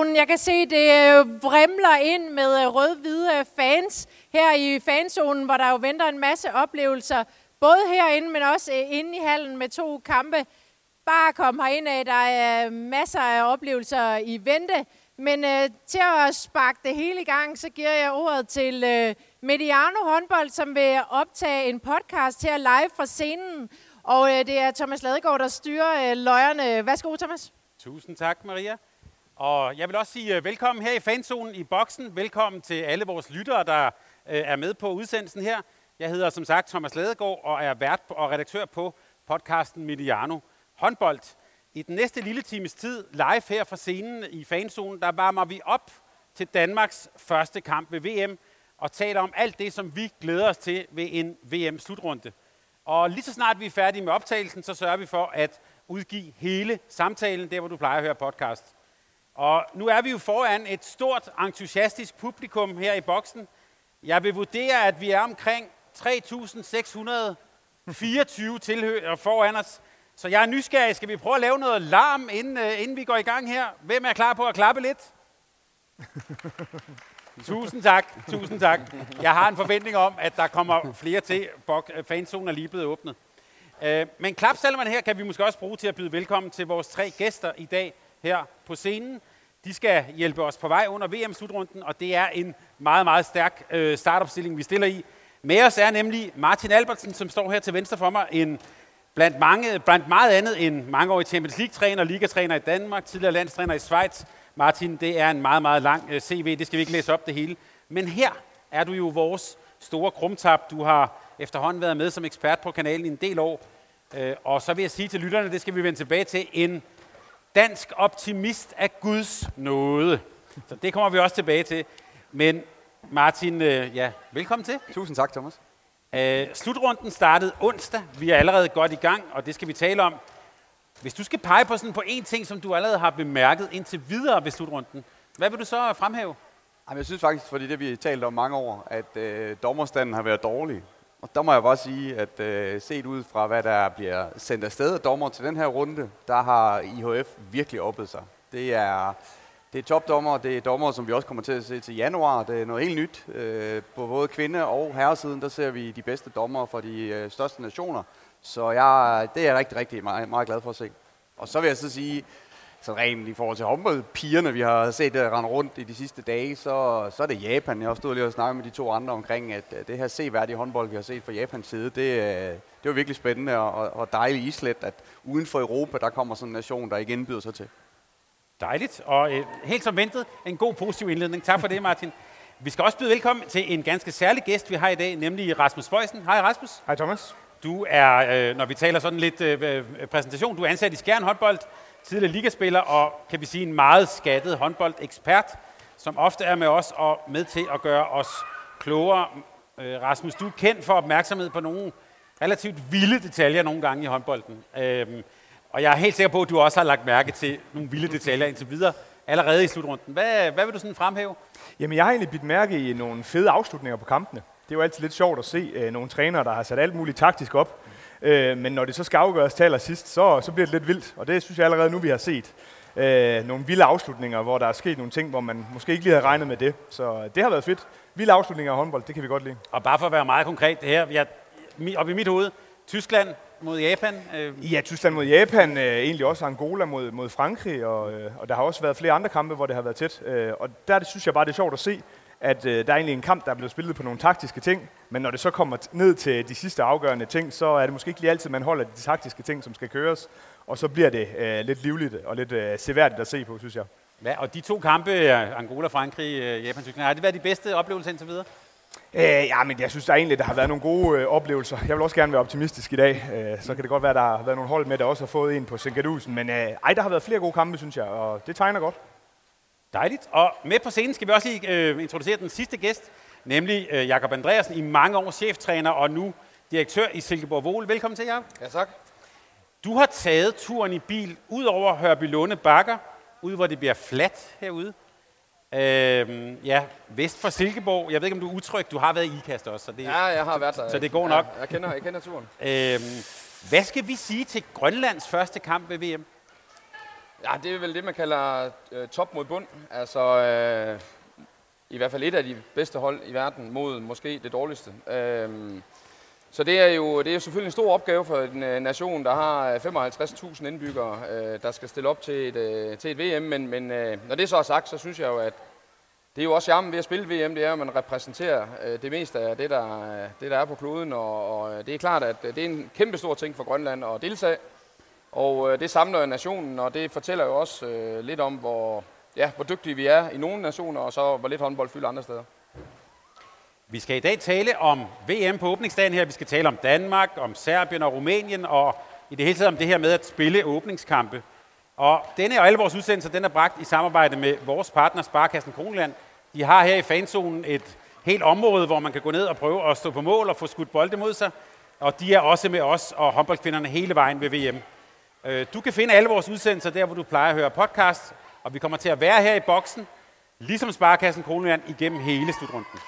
Fanzonen. Jeg kan se, det øh, vrimler ind med øh, rød-hvide fans her i fanzonen, hvor der jo venter en masse oplevelser. Både herinde, men også øh, inde i hallen med to kampe. Bare kom herind af. Der er masser af oplevelser i vente. Men øh, til at sparke det hele i gang, så giver jeg ordet til øh, Mediano Håndbold, som vil optage en podcast her live fra scenen. Og øh, det er Thomas Ladegaard, der styrer øh, løjerne. Værsgo, Thomas. Tusind tak, Maria. Og jeg vil også sige øh, velkommen her i fanzonen i boksen. Velkommen til alle vores lyttere, der øh, er med på udsendelsen her. Jeg hedder som sagt Thomas Ladegaard og er vært og redaktør på podcasten Mediano Håndbold. I den næste lille times tid, live her fra scenen i fanzonen, der varmer vi op til Danmarks første kamp ved VM og taler om alt det, som vi glæder os til ved en VM-slutrunde. Og lige så snart vi er færdige med optagelsen, så sørger vi for at udgive hele samtalen, der hvor du plejer at høre podcast. Og nu er vi jo foran et stort, entusiastisk publikum her i boksen. Jeg vil vurdere, at vi er omkring 3.624 tilhører foran os. Så jeg er nysgerrig. Skal vi prøve at lave noget larm, inden, uh, inden vi går i gang her? Hvem er klar på at klappe lidt? Tusind tak, tusind tak. Jeg har en forventning om, at der kommer flere til. Fanzonen er lige blevet åbnet. Øh, men klapsalmerne her kan vi måske også bruge til at byde velkommen til vores tre gæster i dag her på scenen. De skal hjælpe os på vej under VM-slutrunden, og det er en meget, meget stærk øh, startopstilling, vi stiller i. Med os er nemlig Martin Albertsen, som står her til venstre for mig, en blandt, mange, blandt meget andet en mangeårig Champions League-træner, ligatræner i Danmark, tidligere landstræner i Schweiz. Martin, det er en meget, meget lang øh, CV, det skal vi ikke læse op det hele. Men her er du jo vores store krumtap. Du har efterhånden været med som ekspert på kanalen i en del år. Øh, og så vil jeg sige til lytterne, det skal vi vende tilbage til, en dansk optimist af Guds nåde. Så det kommer vi også tilbage til. Men Martin, øh, ja, velkommen til. Tusind tak, Thomas. Øh, slutrunden startede onsdag. Vi er allerede godt i gang, og det skal vi tale om. Hvis du skal pege på sådan på én ting, som du allerede har bemærket indtil videre ved slutrunden, hvad vil du så fremhæve? Jamen, jeg synes faktisk, fordi det vi talt om mange år, at øh, dommerstanden har været dårlig. Og der må jeg bare sige, at øh, set ud fra, hvad der bliver sendt afsted af dommer til den her runde, der har IHF virkelig oppet sig. Det er, det er topdommer, det er dommer, som vi også kommer til at se til januar. Det er noget helt nyt. Øh, på både kvinde- og herresiden, der ser vi de bedste dommer fra de øh, største nationer. Så jeg, det er jeg rigtig, rigtig meget, meget glad for at se. Og så vil jeg så sige, så rent i forhold til håndboldpigerne, vi har set der rende rundt i de sidste dage, så, så er det Japan. Jeg har stået lige og snakket med de to andre omkring, at det her seværdige håndbold, vi har set fra Japans side, det, det var virkelig spændende og, og dejligt islet, at uden for Europa, der kommer sådan en nation, der ikke indbyder sig til. Dejligt, og øh, helt som ventet, en god positiv indledning. Tak for det, Martin. Vi skal også byde velkommen til en ganske særlig gæst, vi har i dag, nemlig Rasmus Bøjsen. Hej Rasmus. Hej Thomas. Du er, øh, når vi taler sådan lidt øh, præsentation, du er ansat i Skjern håndbold, tidligere ligaspiller og kan vi sige en meget skattet håndboldekspert, som ofte er med os og med til at gøre os klogere. Øh, Rasmus, du er kendt for opmærksomhed på nogle relativt vilde detaljer nogle gange i håndbolden. Øhm, og jeg er helt sikker på, at du også har lagt mærke til nogle vilde detaljer indtil videre, allerede i slutrunden. Hvad, hvad vil du sådan fremhæve? Jamen, jeg har egentlig bidt mærke i nogle fede afslutninger på kampene. Det er jo altid lidt sjovt at se øh, nogle trænere, der har sat alt muligt taktisk op. Øh, men når det så skal afgøres til allersidst, så, så bliver det lidt vildt. Og det synes jeg allerede nu, vi har set. Øh, nogle vilde afslutninger, hvor der er sket nogle ting, hvor man måske ikke lige havde regnet med det. Så det har været fedt. Vilde afslutninger af håndbold, det kan vi godt lide. Og bare for at være meget konkret, det her, jeg, op i mit hoved, Tyskland, mod Japan. Øh. Ja, Tyskland mod Japan, øh, egentlig også Angola mod, mod Frankrig, og, øh, og der har også været flere andre kampe, hvor det har været tæt. Øh, og der det synes jeg bare, det er sjovt at se, at øh, der er egentlig en kamp, der er blevet spillet på nogle taktiske ting, men når det så kommer ned til de sidste afgørende ting, så er det måske ikke lige altid, man holder de taktiske ting, som skal køres, og så bliver det øh, lidt livligt og lidt øh, seværdigt at se på, synes jeg. Ja, og de to kampe, Angola, Frankrig, øh, Japan, Tyskland, har det været de bedste oplevelser indtil videre? Øh, ja, men jeg synes der egentlig, der har været nogle gode øh, oplevelser. Jeg vil også gerne være optimistisk i dag. Øh, så kan det godt være, der har været nogle hold med, der også har fået en på Sengadusen. Men øh, ej, der har været flere gode kampe, synes jeg, og det tegner godt. Dejligt. Og med på scenen skal vi også lige øh, introducere den sidste gæst, nemlig øh, Jakob Andreasen, i mange år cheftræner og nu direktør i Silkeborg Vol. Velkommen til, Jakob. Ja, tak. Du har taget turen i bil ud over Hørby Lunde Bakker, ud hvor det bliver fladt herude. Øhm, ja, vest for Silkeborg. Jeg ved ikke, om du er utryg. Du har været i IKAST også. Så det, ja, jeg har været der. Så det går nok. Ja, jeg, kender, jeg kender turen. Øhm, hvad skal vi sige til Grønlands første kamp ved VM? Ja, det er vel det, man kalder øh, top mod bund. Altså, øh, i hvert fald et af de bedste hold i verden mod måske det dårligste. Øh, så det er jo det er selvfølgelig en stor opgave for en øh, nation, der har øh, 55.000 indbyggere, øh, der skal stille op til et, øh, til et VM. Men, men øh, når det så er sagt, så synes jeg jo, at det er jo også charmen ved at spille VM, det er, at man repræsenterer øh, det meste af det der, øh, det, der er på kloden. Og, og øh, det er klart, at det er en kæmpe stor ting for Grønland at deltage. Og øh, det samler nationen, og det fortæller jo også øh, lidt om, hvor, ja, hvor dygtige vi er i nogle nationer, og så hvor lidt håndbold fylder andre steder. Vi skal i dag tale om VM på åbningsdagen her. Vi skal tale om Danmark, om Serbien og Rumænien, og i det hele taget om det her med at spille åbningskampe. Og denne og alle vores udsendelser, den er bragt i samarbejde med vores partner Sparkassen Kronland. De har her i fanzonen et helt område, hvor man kan gå ned og prøve at stå på mål og få skudt bolde mod sig. Og de er også med os og håndboldkvinderne hele vejen ved VM. Øh, du kan finde alle vores udsendelser der, hvor du plejer at høre podcast, og vi kommer til at være her i boksen, ligesom Sparkassen Kronland, igennem hele slutrunden.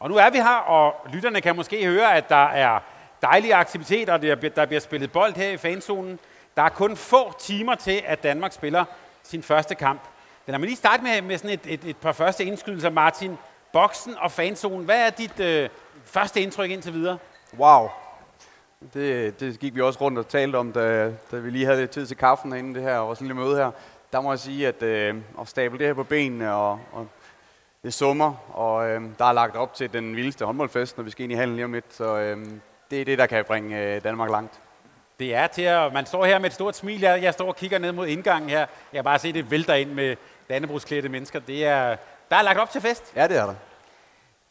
Og nu er vi her, og lytterne kan måske høre, at der er dejlige aktiviteter, der bliver spillet bold her i fanzonen. Der er kun få timer til, at Danmark spiller sin første kamp. Men lad mig lige starte med, med sådan et, et, et par første indskydelser. Martin, boksen og fanzonen. Hvad er dit øh, første indtryk indtil videre? Wow. Det, det gik vi også rundt og talte om, da, da vi lige havde tid til kaffen inden det her, og sådan lille møde her. Der må jeg sige, at øh, at stable det her på benene, og, og det summer, og øh, der er lagt op til den vildeste håndboldfest, når vi skal ind i hallen lige om lidt. Så øh, det er det, der kan bringe øh, Danmark langt. Det er til at, man står her med et stort smil. Jeg, jeg står og kigger ned mod indgangen her. Jeg kan bare se, det vælter ind med dannebrugsklædte mennesker. Det er, der er lagt op til fest. Ja, det er der.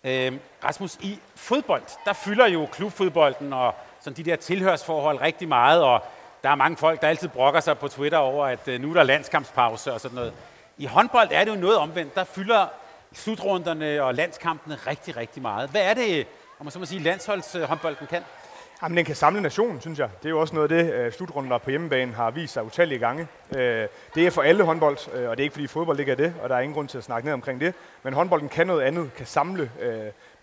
Øhm, Rasmus, i fodbold, der fylder jo klubfodbolden og sådan de der tilhørsforhold rigtig meget, og der er mange folk, der altid brokker sig på Twitter over, at øh, nu er der landskampspause og sådan noget. I håndbold er det jo noget omvendt. Der fylder slutrunderne og landskampene rigtig, rigtig meget. Hvad er det, øh, om man så må sige, landsholdshåndbolden kan? Jamen, den kan samle nationen, synes jeg. Det er jo også noget af det, øh, slutrunder på hjemmebane har vist sig utallige gange. Det er for alle håndbold, og det er ikke fordi fodbold ikke er det, og der er ingen grund til at snakke ned omkring det. Men håndbolden kan noget andet, kan samle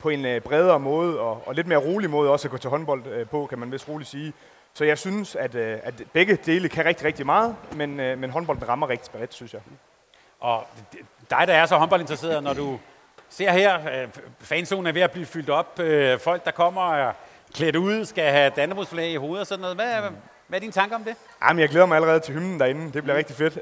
på en uh, bredere måde, og, og lidt mere rolig måde også at gå til håndbold uh, på, kan man vist roligt sige. Så jeg synes, at, uh, at begge dele kan rigtig, rigtig meget, men, men håndbolden rammer rigtig bredt, synes jeg. Og dig, der er så håndboldinteresseret, når du ser her, fanzonen er ved at blive fyldt op, folk, der kommer uh, klædt ud, skal have Dannebrogsflag i hovedet og sådan noget. Hvad, mm. hvad er dine tanker om det? Jamen, jeg glæder mig allerede til hymnen derinde. Det bliver mm. rigtig fedt.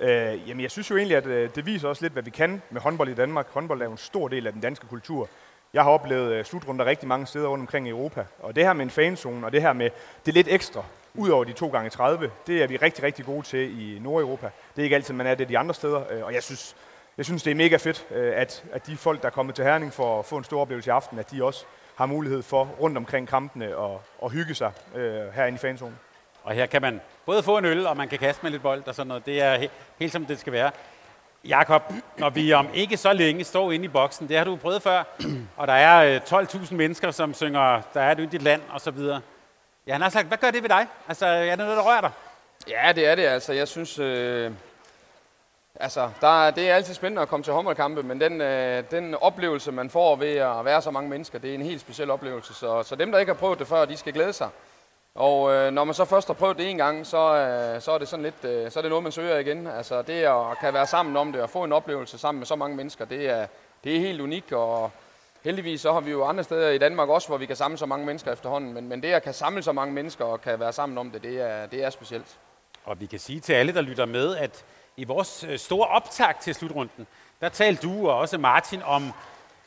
Jamen, jeg synes jo egentlig, at det viser også lidt, hvad vi kan med håndbold i Danmark. Håndbold er jo en stor del af den danske kultur. Jeg har oplevet øh, slutrunder rigtig mange steder rundt omkring i Europa. Og det her med en fanzone, og det her med det lidt ekstra, ud over de 2 gange 30 det er vi rigtig, rigtig gode til i Nordeuropa. Det er ikke altid, man er det de andre steder. Øh, og jeg synes, jeg synes, det er mega fedt, øh, at, at de folk, der er kommet til Herning for at få en stor oplevelse i aften, at de også har mulighed for rundt omkring kampene og, og hygge sig øh, herinde i fanzonen. Og her kan man både få en øl, og man kan kaste med lidt bold og sådan noget. Det er he- helt som det skal være. Jakob, når vi om ikke så længe står inde i boksen, det har du prøvet før, og der er øh, 12.000 mennesker, som synger, der er et yndigt land, og så videre. Ja, han har sagt, hvad gør det ved dig? Altså, er det noget, der rører dig? Ja, det er det. Altså, jeg synes, øh, Altså, der, det er altid spændende at komme til håndboldkampe, men den, øh, den oplevelse, man får ved at være så mange mennesker, det er en helt speciel oplevelse. Så, så dem, der ikke har prøvet det før, de skal glæde sig. Og øh, når man så først har prøvet det en gang, så, øh, så er det sådan lidt, øh, så er det noget, man søger igen. Altså, det at kan være sammen om det og få en oplevelse sammen med så mange mennesker, det er, det er helt unikt. Og heldigvis så har vi jo andre steder i Danmark også, hvor vi kan samle så mange mennesker efterhånden. Men, men det at kan samle så mange mennesker og kan være sammen om det, det er, det er specielt. Og vi kan sige til alle, der lytter med, at i vores øh, store optag til slutrunden, der talte du og også Martin om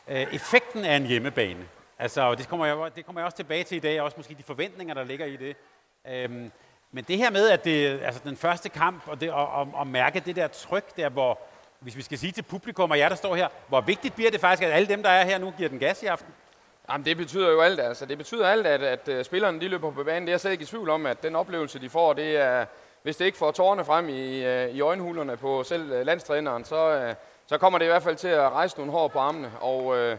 øh, effekten af en hjemmebane. Altså, det kommer, jeg, det kommer jeg også tilbage til i dag, og også måske de forventninger, der ligger i det. Øhm, men det her med, at det altså den første kamp, og, det, og, og, og mærke det der tryk der, hvor, hvis vi skal sige til publikum og jer, der står her, hvor vigtigt bliver det faktisk, at alle dem, der er her nu, giver den gas i aften? Jamen, det betyder jo alt. Altså, det betyder alt, at, at, at spillerne de løber på banen. Det er jeg slet ikke i tvivl om, at den oplevelse, de får, det er, hvis det ikke får tårerne frem i, øh, i øjenhulerne på selv øh, landstræneren, så, så kommer det i hvert fald til at rejse nogle hår på armene. Og,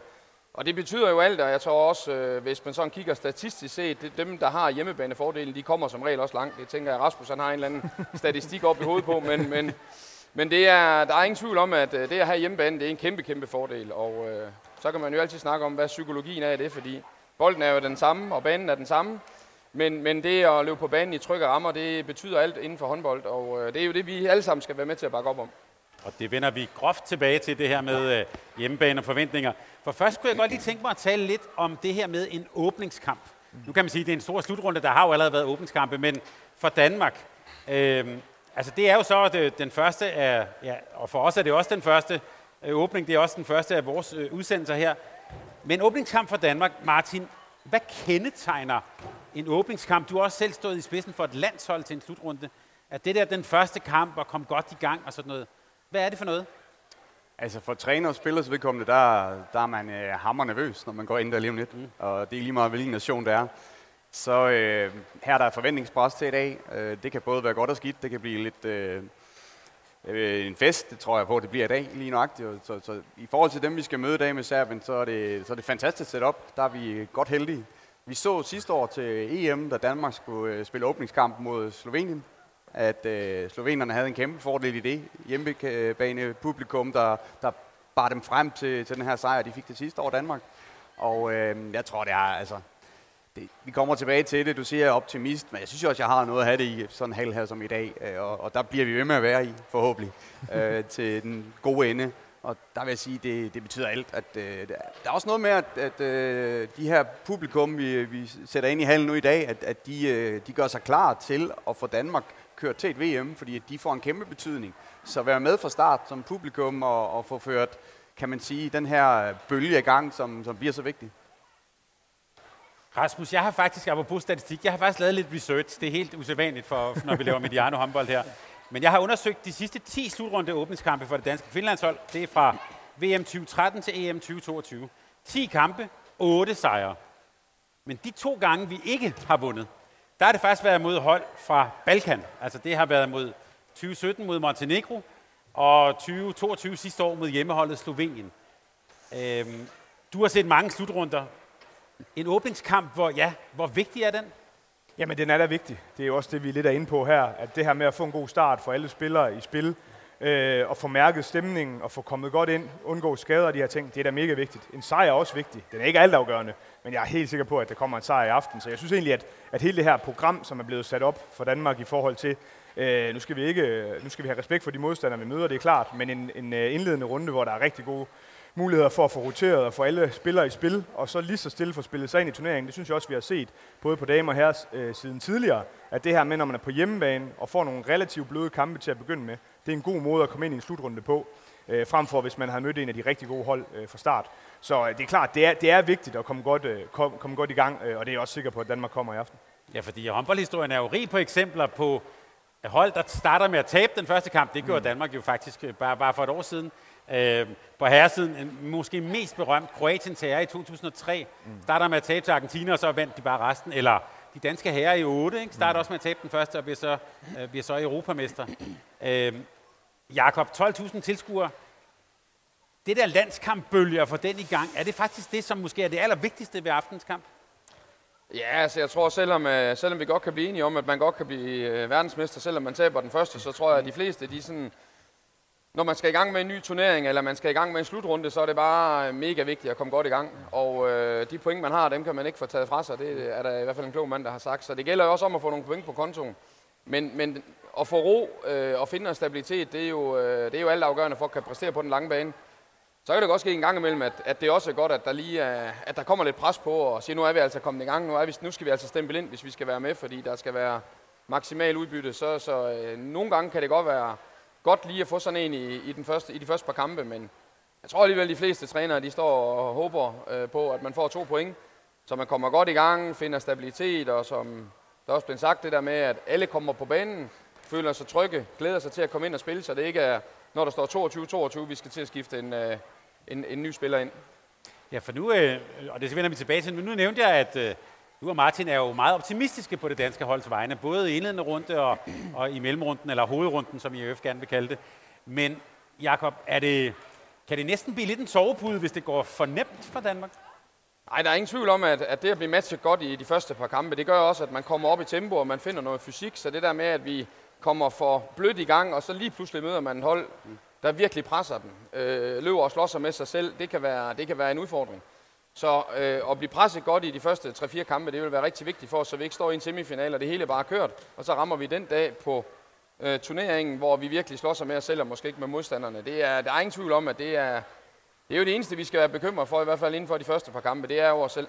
og det betyder jo alt, og jeg tror også, hvis man sådan kigger statistisk set, det, dem, der har hjemmebanefordelen, de kommer som regel også langt. Det tænker jeg, Rasmus han har en eller anden statistik op i hovedet på, men, men, men det er, der er ingen tvivl om, at det at have hjemmebane, det er en kæmpe, kæmpe fordel. Og øh, så kan man jo altid snakke om, hvad psykologien er i det, fordi bolden er jo den samme, og banen er den samme. Men, men det at løbe på banen i trygge rammer, det betyder alt inden for håndbold, og øh, det er jo det, vi alle sammen skal være med til at bakke op om. Og det vender vi groft tilbage til, det her med øh, hjemmebane og forventninger. For først kunne jeg godt lige tænke mig at tale lidt om det her med en åbningskamp. Nu kan man sige, at det er en stor slutrunde, der har jo allerede været åbningskampe, men for Danmark, øh, altså det er jo så det, øh, den første af, ja, og for os er det også den første øh, åbning, det er også den første af vores øh, udsendelser her. Men åbningskamp for Danmark, Martin, hvad kendetegner en åbningskamp? Du har også selv stået i spidsen for et landshold til en slutrunde. Er det der den første kamp og kom godt i gang og sådan noget. Hvad er det for noget? Altså for træner og spillers vedkommende, der, der er man øh, hammer nervøs, når man går ind der lige om lidt. Mm. Og det er lige meget, hvilken nation det er. Så øh, her der er forventningspres til i dag. Øh, det kan både være godt og skidt. Det kan blive lidt øh, øh, en fest, det tror jeg på, det bliver i dag lige nøjagtigt. Så, så i forhold til dem, vi skal møde i dag med Serbien, så er det, så er det fantastisk setup. Der er vi godt heldige. Vi så sidste år til EM, da Danmark skulle øh, spille åbningskamp mod Slovenien, at øh, slovenerne havde en kæmpe fordel i det. Hjemmebane publikum, der, der bar dem frem til, til den her sejr, de fik det sidste år Danmark. Og øh, jeg tror, det er altså... Det, vi kommer tilbage til det. Du siger, jeg er optimist, men jeg synes også, jeg har noget at have det i sådan en halv her som i dag. Øh, og, og der bliver vi ved med at være i, forhåbentlig, øh, til den gode ende. Og der vil jeg sige, det, det betyder alt. At, øh, der er også noget med, at, at øh, de her publikum, vi, vi sætter ind i hallen nu i dag, at, at de, øh, de gør sig klar til at få Danmark kørt til et VM, fordi de får en kæmpe betydning. Så være med fra start som publikum og, og få ført, kan man sige, den her bølge i gang, som, som bliver så vigtig. Rasmus, jeg har faktisk, apropos statistik, jeg har faktisk lavet lidt research. Det er helt usædvanligt, for, når vi laver Mediano håndbold her. Men jeg har undersøgt de sidste 10 slutrunde åbningskampe for det danske kvindelandshold. Det er fra VM 2013 til EM 2022. 10 kampe, 8 sejre. Men de to gange, vi ikke har vundet, der har det faktisk været mod hold fra Balkan. Altså det har været mod 2017 mod Montenegro, og 2022 sidste år mod hjemmeholdet Slovenien. Øhm, du har set mange slutrunder. En åbningskamp, hvor, ja, hvor vigtig er den? Jamen, den er da vigtig. Det er jo også det, vi lidt er inde på her, at det her med at få en god start for alle spillere i spil, øh, og få mærket stemningen, og få kommet godt ind, undgå skader og de her ting, det er da mega vigtigt. En sejr er også vigtig. Den er ikke altafgørende, men jeg er helt sikker på, at der kommer en sejr i aften. Så jeg synes egentlig, at, at hele det her program, som er blevet sat op for Danmark i forhold til, øh, nu, skal vi ikke, øh, nu skal vi have respekt for de modstandere, vi møder, det er klart, men en, en øh, indledende runde, hvor der er rigtig gode muligheder for at få roteret og få alle spillere i spil, og så lige så stille få spillet sig ind i turneringen. Det synes jeg også, vi har set, både på damer og herres øh, siden tidligere, at det her med, når man er på hjemmebane og får nogle relativt bløde kampe til at begynde med, det er en god måde at komme ind i en slutrunde på, øh, frem for hvis man har mødt en af de rigtig gode hold øh, fra start. Så øh, det er klart, det er, det er vigtigt at komme godt, øh, kom, komme godt i gang, øh, og det er jeg også sikker på, at Danmark kommer i aften. Ja, fordi håndboldhistorien er jo rig på eksempler på hold, der starter med at tabe den første kamp. Det gjorde mm. Danmark jo faktisk bare, bare for et år siden. Øh, på herresiden, måske mest berømt, Kroatien til i 2003, mm. starter med at tabe til Argentina, og så vandt de bare resten. Eller de danske herrer i 8, ikke? starter mm. også med at tabe den første, og bliver så, øh, bliver så europamester. Øh, Jakob, 12.000 tilskuere. Det der landskampbølger for den i gang, er det faktisk det, som måske er det allervigtigste ved aftens kamp? Ja, altså jeg tror, selvom, øh, selvom vi godt kan blive enige om, at man godt kan blive øh, verdensmester, selvom man taber den første, så tror jeg, at de fleste, de sådan, når man skal i gang med en ny turnering, eller man skal i gang med en slutrunde, så er det bare øh, mega vigtigt at komme godt i gang. Og øh, de point, man har, dem kan man ikke få taget fra sig. Det er der i hvert fald en klog mand, der har sagt. Så det gælder jo også om at få nogle point på kontoen. Men, men at få ro øh, og finde en stabilitet, det er, jo, øh, det er jo alt afgørende for at kan præstere på den lange bane så kan det godt ske en gang imellem, at, at det også er godt, at der lige er, at der kommer lidt pres på, og siger, nu er vi altså kommet i gang, nu, er vi, nu skal vi altså stemple ind, hvis vi skal være med, fordi der skal være maksimal udbytte. Så, så øh, nogle gange kan det godt være godt lige at få sådan en i, i, den første, i de første par kampe, men jeg tror alligevel, at de fleste trænere de står og håber øh, på, at man får to point, så man kommer godt i gang, finder stabilitet, og som der også blevet sagt det der med, at alle kommer på banen, føler sig trygge, glæder sig til at komme ind og spille, så det ikke er, når der står 22-22, vi skal til at skifte en, øh, en, en ny spiller ind. Ja, for nu, øh, og det vender vi tilbage til, men nu nævnte jeg, at øh, du og Martin er jo meget optimistiske på det danske holds vegne, både i indledende runde og, og i mellemrunden, eller hovedrunden, som IF gerne vil kalde det. Men Jakob, er det, kan det næsten blive lidt en sovepude, hvis det går for nemt for Danmark? Nej, der er ingen tvivl om, at, at det at blive matchet godt i de første par kampe, det gør også, at man kommer op i tempo, og man finder noget fysik. Så det der med, at vi kommer for blødt i gang, og så lige pludselig møder man en hold, der virkelig presser dem, øh, løber og slår sig med sig selv, det kan være, det kan være en udfordring. Så øh, at blive presset godt i de første 3-4 kampe, det vil være rigtig vigtigt for os, så vi ikke står i en semifinal, og det hele bare er kørt. Og så rammer vi den dag på øh, turneringen, hvor vi virkelig slår sig med os selv, og måske ikke med modstanderne. Det er, der er ingen tvivl om, at det er, det er jo det eneste, vi skal være bekymret for, i hvert fald inden for de første par kampe, det er jo os selv.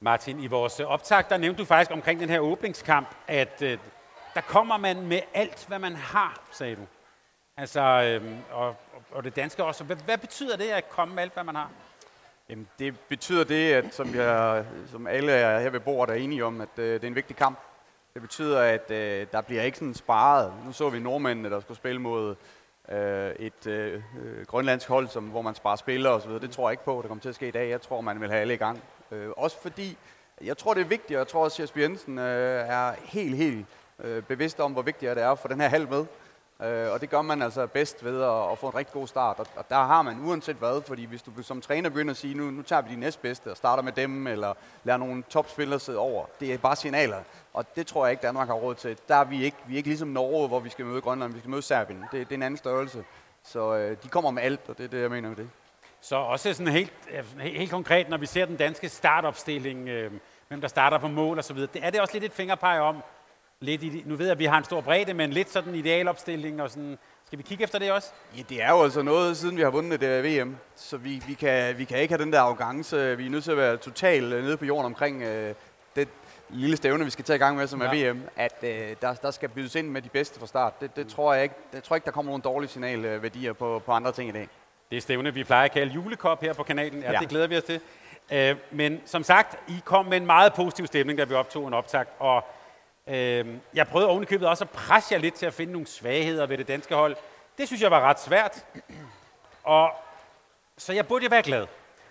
Martin, i vores optag, der nævnte du faktisk omkring den her åbningskamp, at øh, der kommer man med alt, hvad man har, sagde du. Altså, øhm, og, og det danske også. Hvad, hvad betyder det at komme med alt, hvad man har? Jamen, det betyder det, at som, jeg, som alle er her ved bordet er enige om, at øh, det er en vigtig kamp. Det betyder, at øh, der bliver ikke sådan sparet. Nu så vi nordmændene, der skulle spille mod øh, et øh, øh grønlandsk hold, som, hvor man sparer spillere osv. Det tror jeg ikke på, det kommer til at ske i dag. Jeg tror, man vil have alle i gang. Øh, også fordi, jeg tror, det er vigtigt, og jeg tror også, at Jesper Jensen øh, er helt, helt øh, bevidst om, hvor vigtigt det er for den her halv med. Øh, og det gør man altså bedst ved at, at få en rigtig god start. Og, og der har man uanset hvad, fordi hvis du som træner begynder at sige, nu, nu tager vi de næstbedste og starter med dem, eller lader nogle topspillere sidde over, det er bare signaler. Og det tror jeg ikke, Danmark har råd til. Der er vi ikke, vi er ikke ligesom Norge, hvor vi skal møde Grønland, vi skal møde Serbien. Det, det er en anden størrelse. Så øh, de kommer med alt, og det er det, jeg mener med det. Så også sådan helt, helt konkret, når vi ser den danske startopstilling, øh, hvem der starter på mål og så videre, det er det også lidt et fingerpege om, lidt i, nu ved jeg, at vi har en stor bredde, men lidt sådan idealopstilling og sådan, skal vi kigge efter det også? Ja, det er jo altså noget, siden vi har vundet det VM, så vi, vi, kan, vi kan ikke have den der arrogance. Vi er nødt til at være totalt øh, nede på jorden omkring øh, det lille stævne, vi skal tage i gang med, som ja. er VM, at øh, der, der skal bydes ind med de bedste fra start. Det, det tror jeg ikke. Jeg tror ikke, der kommer nogen dårlige signalværdier på, på andre ting i dag. Det er stævne, vi plejer at kalde julekop her på kanalen. Ja, ja. det glæder vi os til. Øh, men som sagt, I kom med en meget positiv stemning, da vi optog en optag, og Øhm, jeg prøvede ovenikøbet også at presse jer lidt til at finde nogle svagheder ved det danske hold. Det synes jeg var ret svært. Og, så jeg burde jo være glad.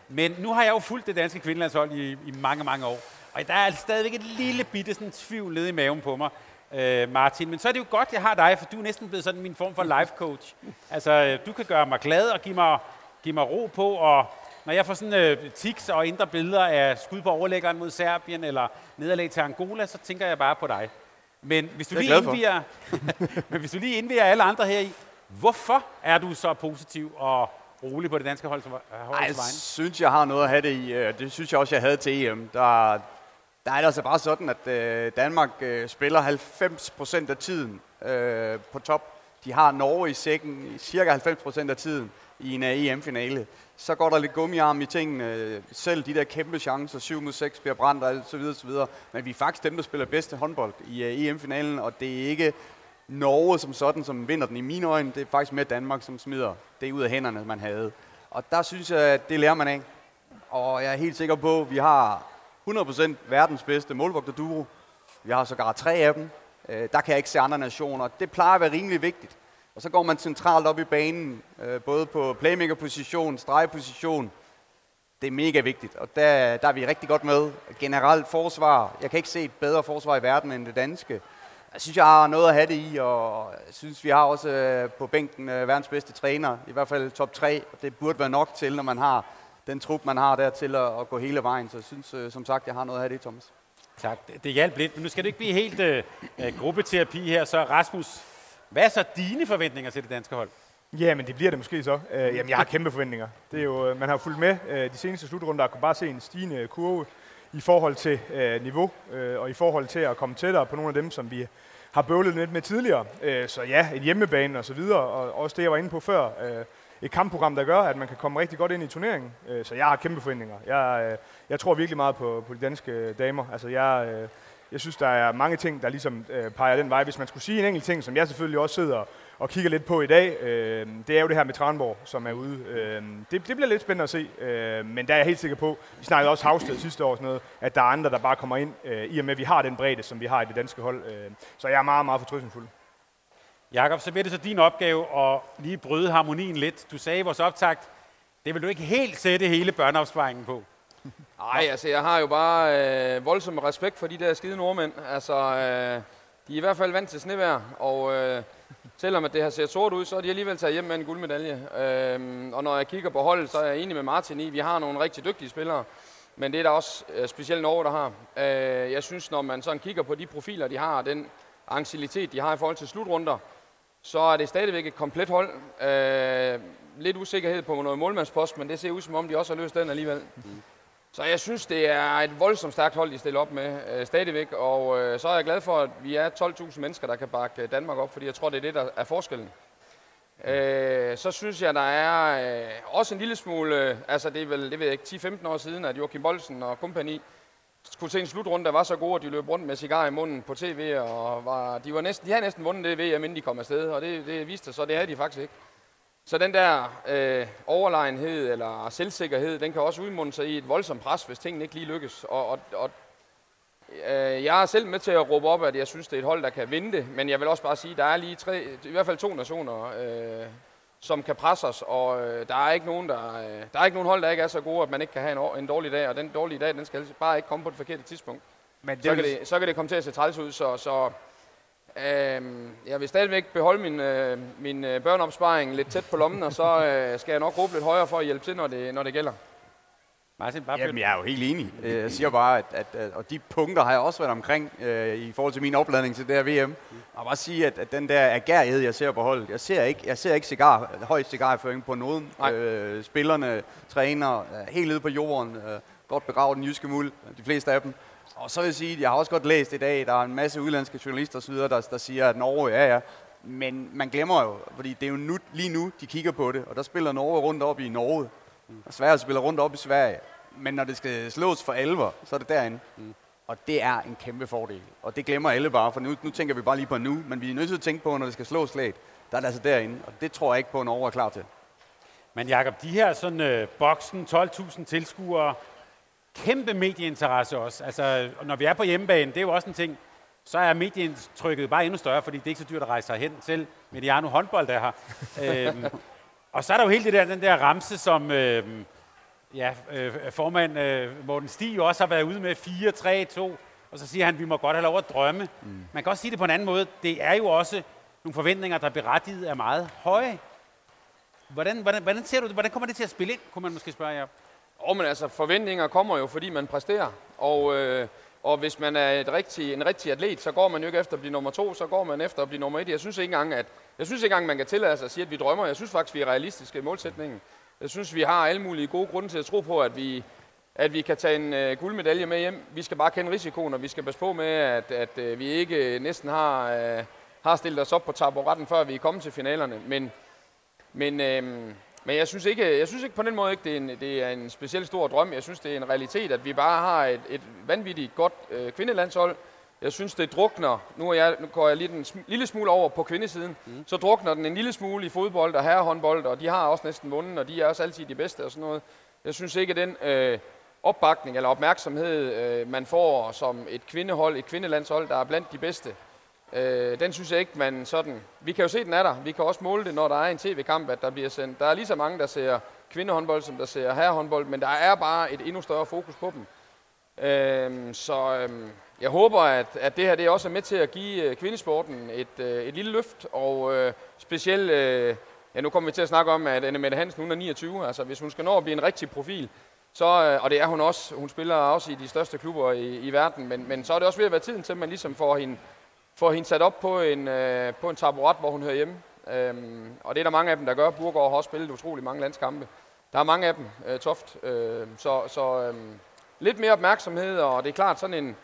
Men nu har jeg jo fulgt det danske kvindelandshold i, i mange, mange år. Og der er stadigvæk et lille bitte sådan tvivl nede i maven på mig, øh, Martin. Men så er det jo godt, jeg har dig, for du er næsten blevet sådan min form for life coach. Altså, øh, du kan gøre mig glad og give mig, give mig ro på, og når jeg får sådan øh, tics og indre billeder af skud på overlæggeren mod Serbien eller nederlag til Angola, så tænker jeg bare på dig. Men hvis du, lige indviger, men hvis du lige indviger alle andre her i, hvorfor er du så positiv og rolig på det danske hold, hold Jeg synes, jeg har noget at have det i. Øh, det synes jeg også, jeg havde til EM. Der, der er det altså bare sådan, at øh, Danmark øh, spiller 90 procent af tiden øh, på top. De har Norge i sækken cirka 90 procent af tiden i en uh, EM-finale så går der lidt gummiarm i tingene. Selv de der kæmpe chancer, 7 mod 6, bliver brændt og så videre, så videre. Men vi er faktisk dem, der spiller bedste håndbold øh, i EM-finalen, og det er ikke Norge som sådan, som vinder den i mine øjne. Det er faktisk mere Danmark, som smider det ud af hænderne, man havde. Og der synes jeg, at det lærer man af. Og jeg er helt sikker på, at vi har 100% verdens bedste målvogterduo. Vi har sågar tre af dem. Øh, der kan jeg ikke se andre nationer. Det plejer at være rimelig vigtigt. Og så går man centralt op i banen, øh, både på playmaker-position, stregposition. Det er mega vigtigt, og der, der er vi rigtig godt med. Generelt forsvar. Jeg kan ikke se et bedre forsvar i verden end det danske. Jeg synes, jeg har noget at have det i, og jeg synes, vi har også øh, på bænken øh, verdens bedste træner. I hvert fald top 3. Og det burde være nok til, når man har den trup, man har der til at, at gå hele vejen. Så jeg synes, øh, som sagt, jeg har noget at have det i, Thomas. Tak. Det hjalp lidt, men nu skal det ikke blive helt øh, øh gruppeterapi her. Så Rasmus, hvad er så dine forventninger til det danske hold? Ja, men det bliver det måske så. Øh, jamen, jeg har kæmpe forventninger. Det er jo, øh, man har fulgt med øh, de seneste slutrunder, og kan bare se en stigende kurve i forhold til øh, niveau, øh, og i forhold til at komme tættere på nogle af dem, som vi har bøvlet lidt med tidligere. Øh, så ja, en hjemmebane og så videre, og også det, jeg var inde på før. Øh, et kampprogram, der gør, at man kan komme rigtig godt ind i turneringen. Øh, så jeg har kæmpe forventninger. Jeg, øh, jeg tror virkelig meget på, på de danske øh, damer. Altså, jeg, øh, jeg synes, der er mange ting, der ligesom øh, peger den vej. Hvis man skulle sige en enkelt ting, som jeg selvfølgelig også sidder og kigger lidt på i dag, øh, det er jo det her med Tranborg, som er ude. Øh, det, det bliver lidt spændende at se, øh, men der er jeg helt sikker på, vi snakkede også Havsted sidste år, sådan noget, at der er andre, der bare kommer ind, øh, i og med, at vi har den bredde, som vi har i det danske hold. Øh, så jeg er meget, meget fortrystningsfuld. Jakob, så bliver det så din opgave at lige bryde harmonien lidt. Du sagde i vores optakt, det vil du ikke helt sætte hele børneopsparingen på. Nej, altså jeg har jo bare øh, voldsom respekt for de der skide nordmænd. Altså, øh, de er i hvert fald vant til snevejr, og øh, selvom at det har set sort ud, så er de alligevel taget hjem med en guldmedalje. Øh, og når jeg kigger på holdet, så er jeg enig med Martin i, vi har nogle rigtig dygtige spillere. Men det er der også øh, specielt Norge, der har. Øh, jeg synes, når man sådan kigger på de profiler, de har, den ancialitet, de har i forhold til slutrunder, så er det stadigvæk et komplet hold. Øh, lidt usikkerhed på noget målmandspost, men det ser ud som om, de også har løst den alligevel. Mm. Så jeg synes, det er et voldsomt stærkt hold, de stiller op med øh, stadigvæk. Og øh, så er jeg glad for, at vi er 12.000 mennesker, der kan bakke øh, Danmark op, fordi jeg tror, det er det, der er forskellen. Øh, så synes jeg, der er øh, også en lille smule, øh, altså det er vel, det ved jeg ikke, 10-15 år siden, at Joachim Bolsen og kompagni skulle til en slutrunde, der var så god, at de løb rundt med cigar i munden på tv, og var, de, var næsten, de havde næsten vundet det VM, inden de kom afsted, og det, det viste sig så, det havde de faktisk ikke. Så den der øh, overlegenhed eller selvsikkerhed, den kan også udmunde sig i et voldsomt pres, hvis tingene ikke lige lykkes. Og, og, og øh, jeg er selv med til at råbe op, at jeg synes, det er et hold, der kan vinde det, men jeg vil også bare sige, at der er lige tre, i hvert fald to nationer, øh, som kan presse os, og øh, der er ikke nogen, der, øh, der er ikke nogen hold, der ikke er så gode, at man ikke kan have en, en dårlig dag, og den dårlige dag, den skal bare ikke komme på det forkerte tidspunkt. Men det så, kan det, så kan det komme til at se træls ud, så, så jeg vil stadigvæk beholde min, øh, min øh, børneopsparing lidt tæt på lommen, og så øh, skal jeg nok råbe lidt højere for at hjælpe til, når det, når det gælder. Martin, bare Jamen, jeg er jo helt enig. Jeg siger bare, at, at, at og de punkter har jeg også været omkring øh, i forhold til min opladning til det her VM. Og bare sige, at, at den der agerighed, jeg ser på holdet, jeg ser ikke, jeg ser ikke cigar, høj cigarføring på nogen. Øh, spillerne, træner, helt ude på jorden, øh, godt begravet den jyske muld, de fleste af dem. Og så vil jeg sige, at jeg har også godt læst i dag, der er en masse udlandske journalister osv., der, der siger, at Norge, ja ja, men man glemmer jo, fordi det er jo nu, lige nu, de kigger på det, og der spiller Norge rundt op i Norge. Og Sverige spiller rundt op i Sverige. Men når det skal slås for alvor, så er det derinde. Mm. Og det er en kæmpe fordel. Og det glemmer alle bare, for nu, nu tænker vi bare lige på nu. Men vi er nødt til at tænke på, når det skal slås slaget, der er det altså derinde. Og det tror jeg ikke på, at Norge er klar til. Men Jakob, de her sådan øh, boksen, 12.000 tilskuere, kæmpe medieinteresse også. Altså, når vi er på hjemmebane, det er jo også en ting, så er medieindtrykket bare endnu større, fordi det er ikke så dyrt at rejse sig hen. Selv Mediano håndbold er her. øhm, og så er der jo hele det der, den der ramse, som øhm, ja, øh, formand øh, Morten Stig også har været ude med 4, 3, 2, og så siger han, at vi må godt have lov at drømme. Mm. Man kan også sige det på en anden måde. Det er jo også nogle forventninger, der berettiget er meget høje. Hvordan, hvordan, hvordan ser du det? Hvordan kommer det til at spille ind, kunne man måske spørge jer? Oh, men altså, forventninger kommer jo, fordi man præsterer. Og, øh, og hvis man er et rigtig, en rigtig atlet, så går man jo ikke efter at blive nummer to, så går man efter at blive nummer et. Jeg synes ikke engang, at, jeg synes ikke engang, man kan tillade sig at sige, at vi drømmer. Jeg synes faktisk, vi er realistiske i målsætningen. Jeg synes, vi har alle mulige gode grunde til at tro på, at vi, at vi kan tage en øh, guldmedalje med hjem. Vi skal bare kende risikoen, og vi skal passe på med, at, at øh, vi ikke næsten har, øh, har stillet os op på taburetten, før vi er kommet til finalerne. Men, men, øh, men jeg synes ikke, jeg synes ikke på den måde, ikke, det, er en, det er en speciel stor drøm. Jeg synes, det er en realitet, at vi bare har et, et vanvittigt godt øh, kvindelandshold. Jeg synes, det drukner, nu, er jeg, nu går jeg lige en sm- lille smule over på kvindesiden, mm. så drukner den en lille smule i fodbold og herrehåndbold, og de har også næsten vundet, og de er også altid de bedste og sådan noget. Jeg synes ikke, at den øh, opbakning eller opmærksomhed, øh, man får som et kvindehold, et kvindelandshold, der er blandt de bedste, øh, den synes jeg ikke, man sådan... Vi kan jo se, den er der. Vi kan også måle det, når der er en tv-kamp, at der bliver sendt. Der er lige så mange, der ser kvindehåndbold, som der ser herrehåndbold, men der er bare et endnu større fokus på dem. Øh, så... Øh, jeg håber, at, at det her det også er med til at give øh, kvindesporten et, øh, et lille løft, og øh, specielt, øh, ja nu kommer vi til at snakke om, at Anne Mette Hansen, hun er 29, altså hvis hun skal nå at blive en rigtig profil, så, øh, og det er hun også, hun spiller også i de største klubber i, i verden, men, men så er det også ved at være tiden til, at man ligesom får hende, får hende sat op på en, øh, på en taburet, hvor hun hører hjemme. Øhm, og det er der mange af dem, der gør. Burgård har også spillet utrolig mange landskampe. Der er mange af dem, øh, Toft. Øh, så så øh, lidt mere opmærksomhed, og det er klart sådan en,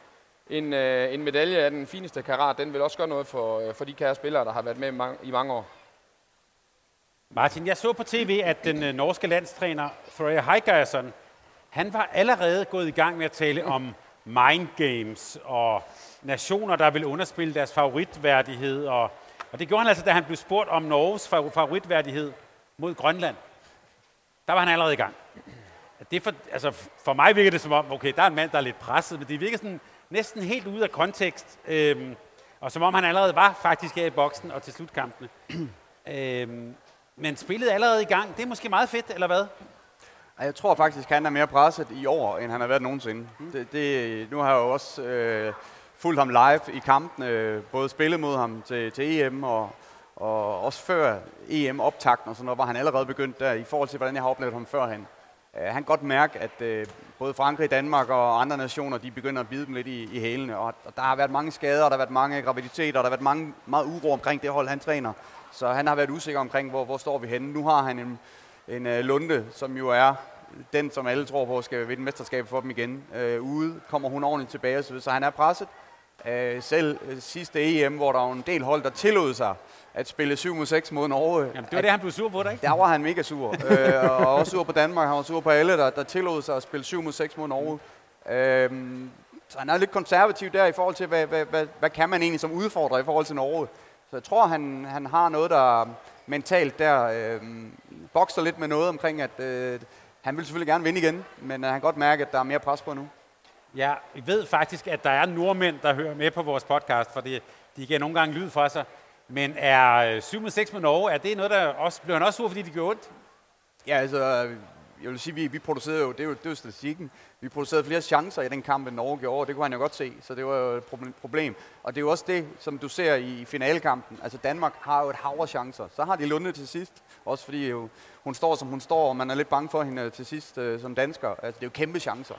en, øh, en medalje af den fineste karat, den vil også gøre noget for, øh, for de kære spillere, der har været med i mange, i mange år. Martin, jeg så på tv, at den øh, norske landstræner Frøya Heigerson, han var allerede gået i gang med at tale om mind games og nationer, der vil underspille deres favoritværdighed. Og, og det gjorde han altså, da han blev spurgt om Norges favoritværdighed mod Grønland. Der var han allerede i gang. Det for, altså for mig virker det som om, okay, der er en mand, der er lidt presset, men det virker sådan næsten helt ude af kontekst. Øhm, og som om han allerede var faktisk her i boksen og til slutkampene. øhm, men spillet er allerede i gang. Det er måske meget fedt, eller hvad? Jeg tror faktisk, han er mere presset i år, end han har været nogensinde. Mm. Det, det, nu har jeg jo også øh, fulgt ham live i kampen, både spillet mod ham til, til EM og, og også før EM-optakten og sådan noget, var han allerede begyndt der i forhold til, hvordan jeg har oplevet ham førhen. Øh, han kan godt mærke, at øh, både Frankrig, Danmark og andre nationer, de begynder at bide dem lidt i, i hælene. Og, og der har været mange skader, der har været mange graviditeter, der har været mange, meget uro omkring det hold, han træner. Så han har været usikker omkring, hvor, hvor står vi henne. Nu har han en, en uh, Lunde, som jo er den, som alle tror på skal vinde mesterskabet for dem igen. Øh, ude kommer hun ordentligt tilbage, så han er presset. Uh, selv uh, sidste EM, hvor der var en del hold, der tillod sig at spille 7 mod 6 mod Norge. Jamen, det var det, han blev sur på, ikke? Der var han mega sur. øh, og også sur på Danmark. Han var sur på alle, der, der tillod sig at spille 7 mod 6 mod Norge. Øh, så han er lidt konservativ der i forhold til, hvad, hvad, hvad, hvad kan man egentlig som udfordrer i forhold til Norge. Så jeg tror, han, han har noget, der mentalt der øh, bokser lidt med noget omkring, at øh, han vil selvfølgelig gerne vinde igen, men øh, han kan godt mærke, at der er mere pres på nu. Ja, vi ved faktisk, at der er nordmænd, der hører med på vores podcast, for de giver nogle gange lyd fra sig. Men er øh, 7 mod 6 med Norge, er det noget, der også, bliver han også sur, fordi det gjorde ondt? Ja, altså, jeg vil sige, vi, vi producerede jo, det er jo, det er jo statistikken, vi producerede flere chancer i den kamp, end Norge gjorde, og det kunne han jo godt se, så det var jo et problem. Og det er jo også det, som du ser i finalekampen. Altså Danmark har jo et hav af chancer. Så har de Lunde til sidst, også fordi jo, hun står, som hun står, og man er lidt bange for hende øh, til sidst øh, som dansker. Altså, det er jo kæmpe chancer.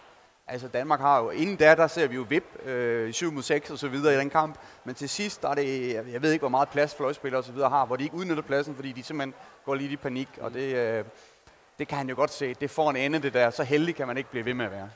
Altså Danmark har jo, inden der, der ser vi jo vip, øh, 7 mod 6 og så videre i den kamp. Men til sidst, der er det, jeg ved ikke, hvor meget plads fløjspillere og så videre har, hvor de ikke udnytter pladsen, fordi de simpelthen går lidt i panik. Og det, øh, det kan han jo godt se. Det får en ende, det der. Så heldig kan man ikke blive ved med at være.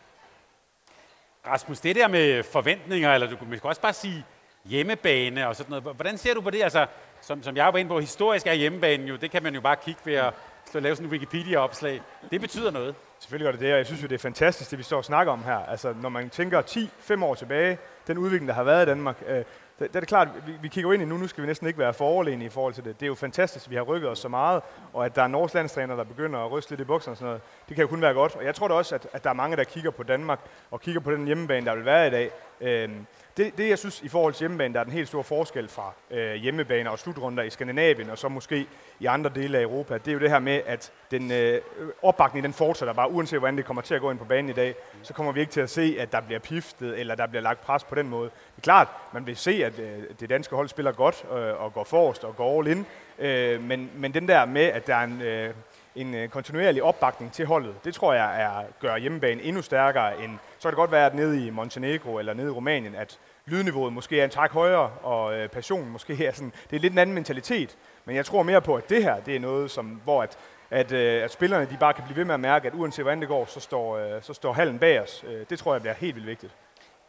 Rasmus, det der med forventninger, eller du kunne også bare sige hjemmebane og sådan noget. Hvordan ser du på det? Altså, som, som jeg var inde på, historisk er hjemmebanen jo, det kan man jo bare kigge ved at at lave sådan en Wikipedia-opslag. Det betyder noget. Selvfølgelig gør det det, og jeg synes jo, det er fantastisk, det vi står og snakker om her. Altså, når man tænker 10-5 år tilbage, den udvikling, der har været i Danmark, øh, det, det er det klart, vi, vi kigger ind i nu, nu skal vi næsten ikke være for i forhold til det. Det er jo fantastisk, at vi har rykket os så meget, og at der er norsk landstræner, der begynder at ryste lidt i bukserne og sådan noget. Det kan jo kun være godt, og jeg tror da også, at, at der er mange, der kigger på Danmark og kigger på den hjemmebane, der vil være i dag. Øh, det, det, jeg synes, i forhold til hjemmebane, der er den helt store forskel fra øh, hjemmebaner og slutrunder i Skandinavien, og så måske i andre dele af Europa, det er jo det her med, at den øh, opbakning, den fortsætter bare, uanset hvordan det kommer til at gå ind på banen i dag, så kommer vi ikke til at se, at der bliver piftet, eller der bliver lagt pres på den måde. Det er klart, man vil se, at øh, det danske hold spiller godt, øh, og går forrest, og går all in, øh, men, men den der med, at der er en... Øh, en øh, kontinuerlig opbakning til holdet. Det tror jeg er gør hjemmebanen endnu stærkere end, så kan det godt være, at nede i Montenegro eller nede i Rumænien, at lydniveauet måske er en tak højere, og øh, passionen måske er sådan, det er lidt en anden mentalitet. Men jeg tror mere på, at det her, det er noget, som, hvor at, at, øh, at spillerne de bare kan blive ved med at mærke, at uanset hvordan det går, så står, øh, så står hallen bag os. Øh, det tror jeg bliver helt vildt vigtigt.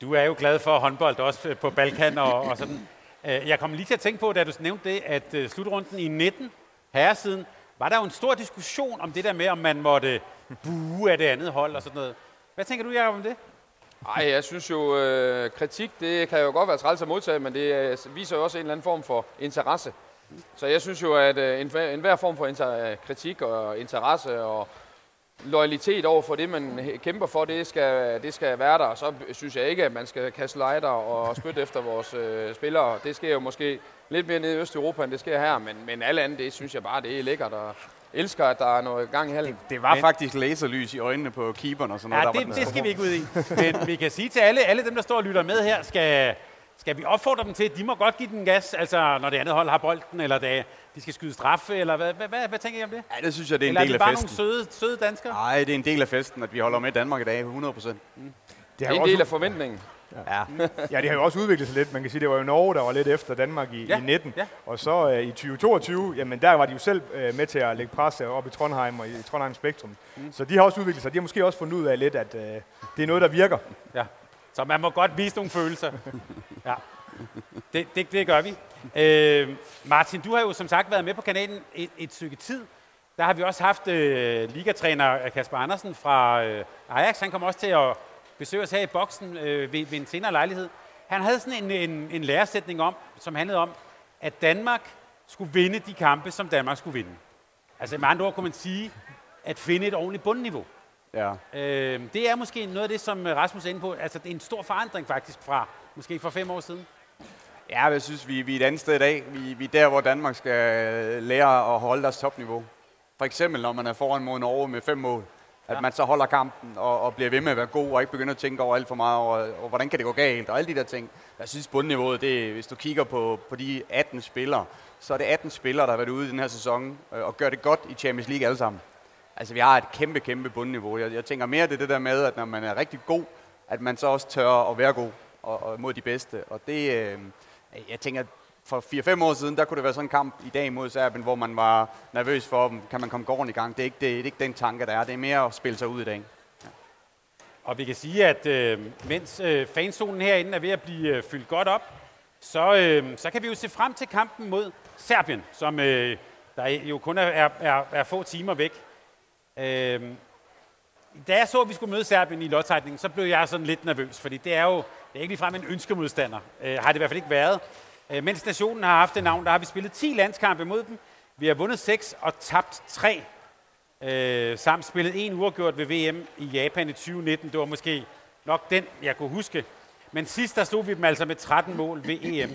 Du er jo glad for håndbold også øh, på Balkan og, og sådan. Øh, jeg kom lige til at tænke på, da du nævnte det, at slutrunden i 19, herresiden, var der jo en stor diskussion om det der med, om man måtte bue af det andet hold og sådan noget. Hvad tænker du, Jacob, om det? Nej, jeg synes jo, øh, kritik, det kan jo godt være træls at modtage, men det øh, viser jo også en eller anden form for interesse. Så jeg synes jo, at øh, en, enhver form for inter- øh, kritik og interesse og loyalitet over for det, man kæmper for, det skal, det skal være der. Og så synes jeg ikke, at man skal kaste lejder og spytte efter vores øh, spillere. Det sker jo måske lidt mere nede i Østeuropa, end det sker her, men, men alle andre, det synes jeg bare, det er lækkert. Og elsker, at der er noget gang i hallen. Det, det var men, faktisk laserlys i øjnne på keeperen og sådan noget. Ja, der det, det skal vi ikke ud i. Men vi kan sige til alle, alle dem, der står og lytter med her, skal, skal vi opfordre dem til, at de må godt give den gas, altså når det andet hold har bolden, eller da de skal skyde straffe, eller hvad, hvad, hvad, hvad tænker I om det? Ja, det synes jeg, det er en eller del er af festen. Eller er bare nogle søde, søde danskere? Nej, det er en del af festen, at vi holder med Danmark i dag, 100 procent. Mm. Det er en del af forventningen. Ja. ja, det har jo også udviklet sig lidt. Man kan sige, det var jo Norge, der var lidt efter Danmark i, ja. i 19. Ja. Og så uh, i 2022, jamen der var de jo selv uh, med til at lægge pres op i Trondheim og i, i Trondheim Spektrum. Mm. Så de har også udviklet sig. De har måske også fundet ud af lidt, at uh, det er noget, der virker. Ja. Så man må godt vise nogle følelser. ja. Det, det, det gør vi. Øh, Martin, du har jo som sagt været med på kanalen et, et stykke tid. Der har vi også haft øh, ligatræner Kasper Andersen fra øh, Ajax. Han kommer også til at besøge os her i boksen øh, ved, ved en senere lejlighed. Han havde sådan en, en, en læresætning om, som handlede om, at Danmark skulle vinde de kampe, som Danmark skulle vinde. Altså med andre ord kunne man sige, at finde et ordentligt bundniveau. Ja. Øh, det er måske noget af det, som Rasmus er inde på. Altså det er en stor forandring faktisk fra måske for fem år siden. Ja, jeg synes, vi, vi er et andet sted i dag. Vi, vi er der, hvor Danmark skal lære at holde deres topniveau. For eksempel, når man er foran mod Norge med fem mål. At Ja. man så holder kampen og, og bliver ved med at være god, og ikke begynder at tænke over alt for meget over, og hvordan kan det gå galt, og alle de der ting. Jeg synes, bundniveauet, det, hvis du kigger på, på de 18 spillere, så er det 18 spillere, der har været ude i den her sæson, øh, og gør det godt i Champions League alle sammen. Altså, vi har et kæmpe, kæmpe bundniveau. Jeg, jeg tænker mere, det det der med, at når man er rigtig god, at man så også tør at være god og, og mod de bedste. Og det, øh, jeg tænker, for 4-5 år siden, der kunne det være sådan en kamp i dag mod Serbien, hvor man var nervøs for, om kan man komme gården i gang. Det er ikke, det, det er ikke den tanke, der er. Det er mere at spille sig ud i dag. Og vi kan sige, at øh, mens øh, fanzonen herinde er ved at blive øh, fyldt godt op, så, øh, så kan vi jo se frem til kampen mod Serbien, som øh, der jo kun er, er, er, er få timer væk. Øh, da jeg så, at vi skulle møde Serbien i lodtrækningen, så blev jeg sådan lidt nervøs, fordi det er jo det er ikke ligefrem en ønskemodstander. Øh, har det i hvert fald ikke været. Øh, mens nationen har haft det navn, der har vi spillet 10 landskampe mod dem. Vi har vundet 6 og tabt 3. Øh, samt spillet en uafgjort ved VM i Japan i 2019. Det var måske nok den, jeg kunne huske. Men sidst der stod vi dem altså med 13 mål ved EM.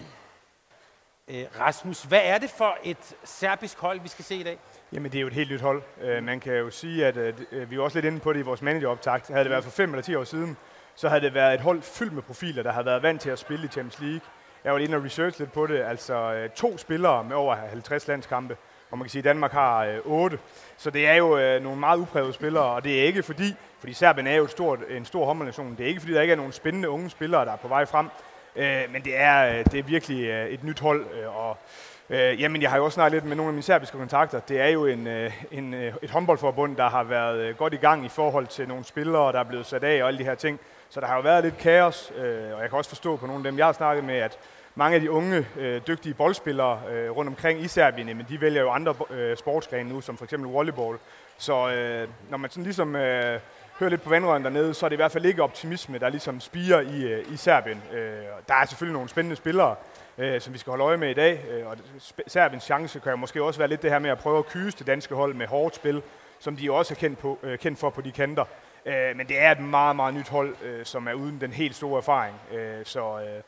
Øh, Rasmus, hvad er det for et serbisk hold, vi skal se i dag? Jamen, det er jo et helt nyt hold. Øh, man kan jo sige, at øh, øh vi er også lidt inde på det i vores manageroptakt. Havde det været for 5 eller 10 år siden, så havde det været et hold fyldt med profiler, der havde været vant til at spille i Champions League. Jeg var lige inde og research lidt på det. Altså øh, to spillere med over 50 landskampe, og man kan sige, at Danmark har øh, 8. Så det er jo øh, nogle meget uprævede spillere, og det er ikke fordi, fordi Serbien er jo et stort, en stor håndboldnation, det er ikke fordi, der ikke er nogen spændende unge spillere, der er på vej frem. Øh, men det er, øh, det er virkelig øh, et nyt hold, øh, og Øh, jamen, jeg har jo også snakket lidt med nogle af mine serbiske kontakter. Det er jo en, øh, en, øh, et håndboldforbund, der har været øh, godt i gang i forhold til nogle spillere, der er blevet sat af og alle de her ting. Så der har jo været lidt kaos, øh, og jeg kan også forstå på nogle af dem, jeg har snakket med, at mange af de unge, øh, dygtige boldspillere øh, rundt omkring i Serbien, men de vælger jo andre øh, sportsgrene nu, som for eksempel volleyball. Så øh, når man sådan ligesom øh, hører lidt på vandrøren dernede, så er det i hvert fald ikke optimisme, der ligesom spiger i, øh, i Serbien. Øh, der er selvfølgelig nogle spændende spillere, øh, som vi skal holde øje med i dag. Øh, og Serbiens chance kan jo måske også være lidt det her med at prøve at kyse det danske hold med hårdt spil, som de også er kendt, på, øh, kendt for på de kanter. Øh, men det er et meget, meget nyt hold, øh, som er uden den helt store erfaring. Øh, så øh,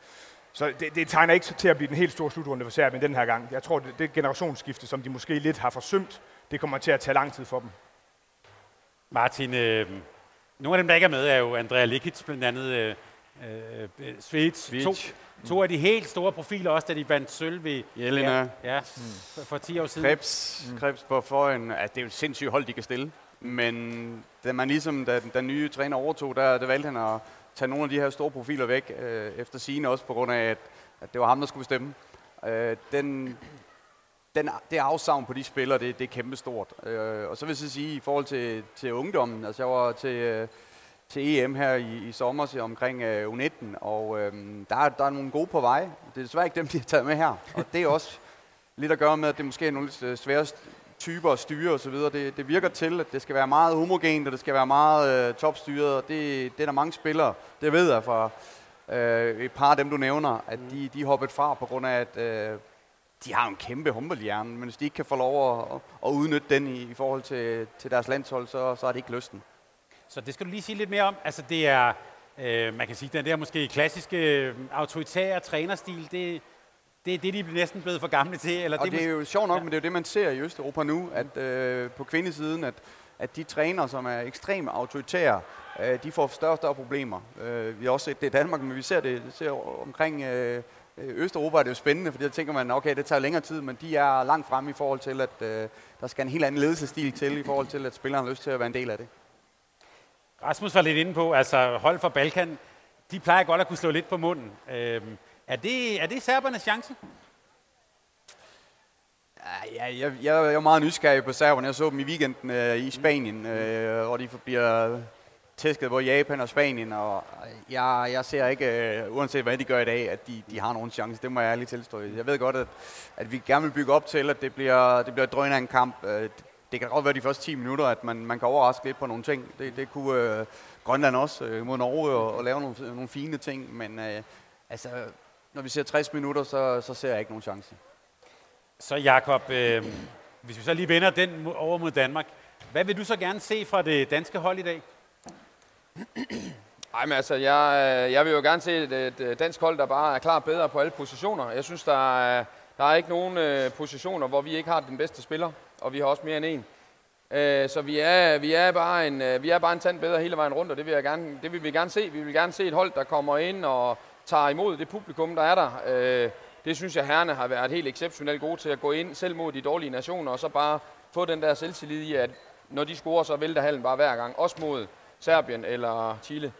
så det, det tegner ikke til at blive den helt store slutrunde for Serbien den her gang. Jeg tror, det, det generationsskifte, som de måske lidt har forsømt, det kommer til at tage lang tid for dem. Martin, øh, nogle af dem, der ikke er med, er jo Andrea Likic, blandt andet øh, øh, Svits. To, to af de helt store profiler også, da de vandt sølv ved... Jelena. Ja, ja for, for 10 år siden. Krebs, mm. Krebs på foran. Altså, det er jo et sindssygt hold, de kan stille. Men da man ligesom, da den nye træner overtog, der, der valgte han at tage nogle af de her store profiler væk, øh, efter sine også på grund af, at, at det var ham, der skulle bestemme. Øh, den, den, det afsavn på de spillere, det, det er kæmpestort. Øh, og så vil jeg så sige, i forhold til, til ungdommen, altså jeg var til, øh, til EM her i, i sommer til omkring øh, U19, og øh, der, er- der er nogle gode på vej. Det er desværre ikke dem, de har taget med her. Og det er også lidt at gøre med, at det måske er nogle lidt øh, svære typer at styre osv. Det, det virker til, at det skal være meget homogent, og det skal være meget øh, topstyret, og det, det er der mange spillere, det ved jeg fra øh, et par af dem, du nævner, at de, de hoppet fra på grund af, at øh, de har en kæmpe håndboldhjerne, men hvis de ikke kan få lov at, at udnytte den i, i forhold til, til deres landshold, så, så er det ikke lysten. Så det skal du lige sige lidt mere om. Altså det er, øh, man kan sige, den der måske klassiske øh, autoritære trænerstil, det, det er det, de er næsten blevet for gamle til. Eller Og det er måske- jo sjovt nok, Ja. men det er jo det, man ser i Østeuropa nu, at øh, på kvindesiden, at, at de træner, som er ekstremt autoritære, øh, de får større og større problemer. Øh, vi har også set det i Danmark, men vi ser det ser omkring øh, Østeuropa, er det jo spændende, fordi der tænker man, okay, det tager længere tid, men de er langt fremme i forhold til, at øh, der skal en helt anden ledelsesstil til, i forhold til, at spilleren har lyst til at være en del af det. Rasmus var lidt inde på, altså hold fra Balkan, de plejer godt at kunne slå lidt på munden. Øh, er, det, er det serbernes chance? Ah, ja, jeg, jeg, jeg er jo meget nysgerrig på serberne. Jeg så dem i weekenden øh, i Spanien, øh, hvor de bliver tæsket både Japan og Spanien, og øh, jeg, jeg ser ikke, øh, uanset hvad de gør i dag, at de, de har nogen chance. Det må jeg ærligt tilstå. Jeg ved godt, at, at vi gerne vil bygge op til, at det bliver, det bliver drøn af en kamp. Øh, det kan godt være de første 10 minutter, at man, man kan overraske lidt på nogle ting. Det, det kunne øh, Grønland også øh, mod Norge og, og lave nogle, nogle fine ting, men øh, altså, når vi ser 60 minutter, så, så ser jeg ikke nogen chance. Så Jakob, øh, hvis vi så lige vender den over mod Danmark, hvad vil du så gerne se fra det danske hold i dag? Ej, men altså, jeg, jeg vil jo gerne se et, et dansk hold, der bare er klart bedre på alle positioner. Jeg synes, der er, der er ikke nogen øh, positioner, hvor vi ikke har den bedste spiller, og vi har også mere end en. Øh, så vi er, vi, er bare en, øh, vi er bare en tand bedre hele vejen rundt, og det vil, jeg gerne, det vil vi gerne se. Vi vil gerne se et hold, der kommer ind og tager imod det publikum, der er der. Øh, det synes jeg, herrene har været helt exceptionelt gode til at gå ind selv mod de dårlige nationer, og så bare få den der selvtillid i, at når de scorer, så vælter hallen bare hver gang. Også mod Serbien eller Chile.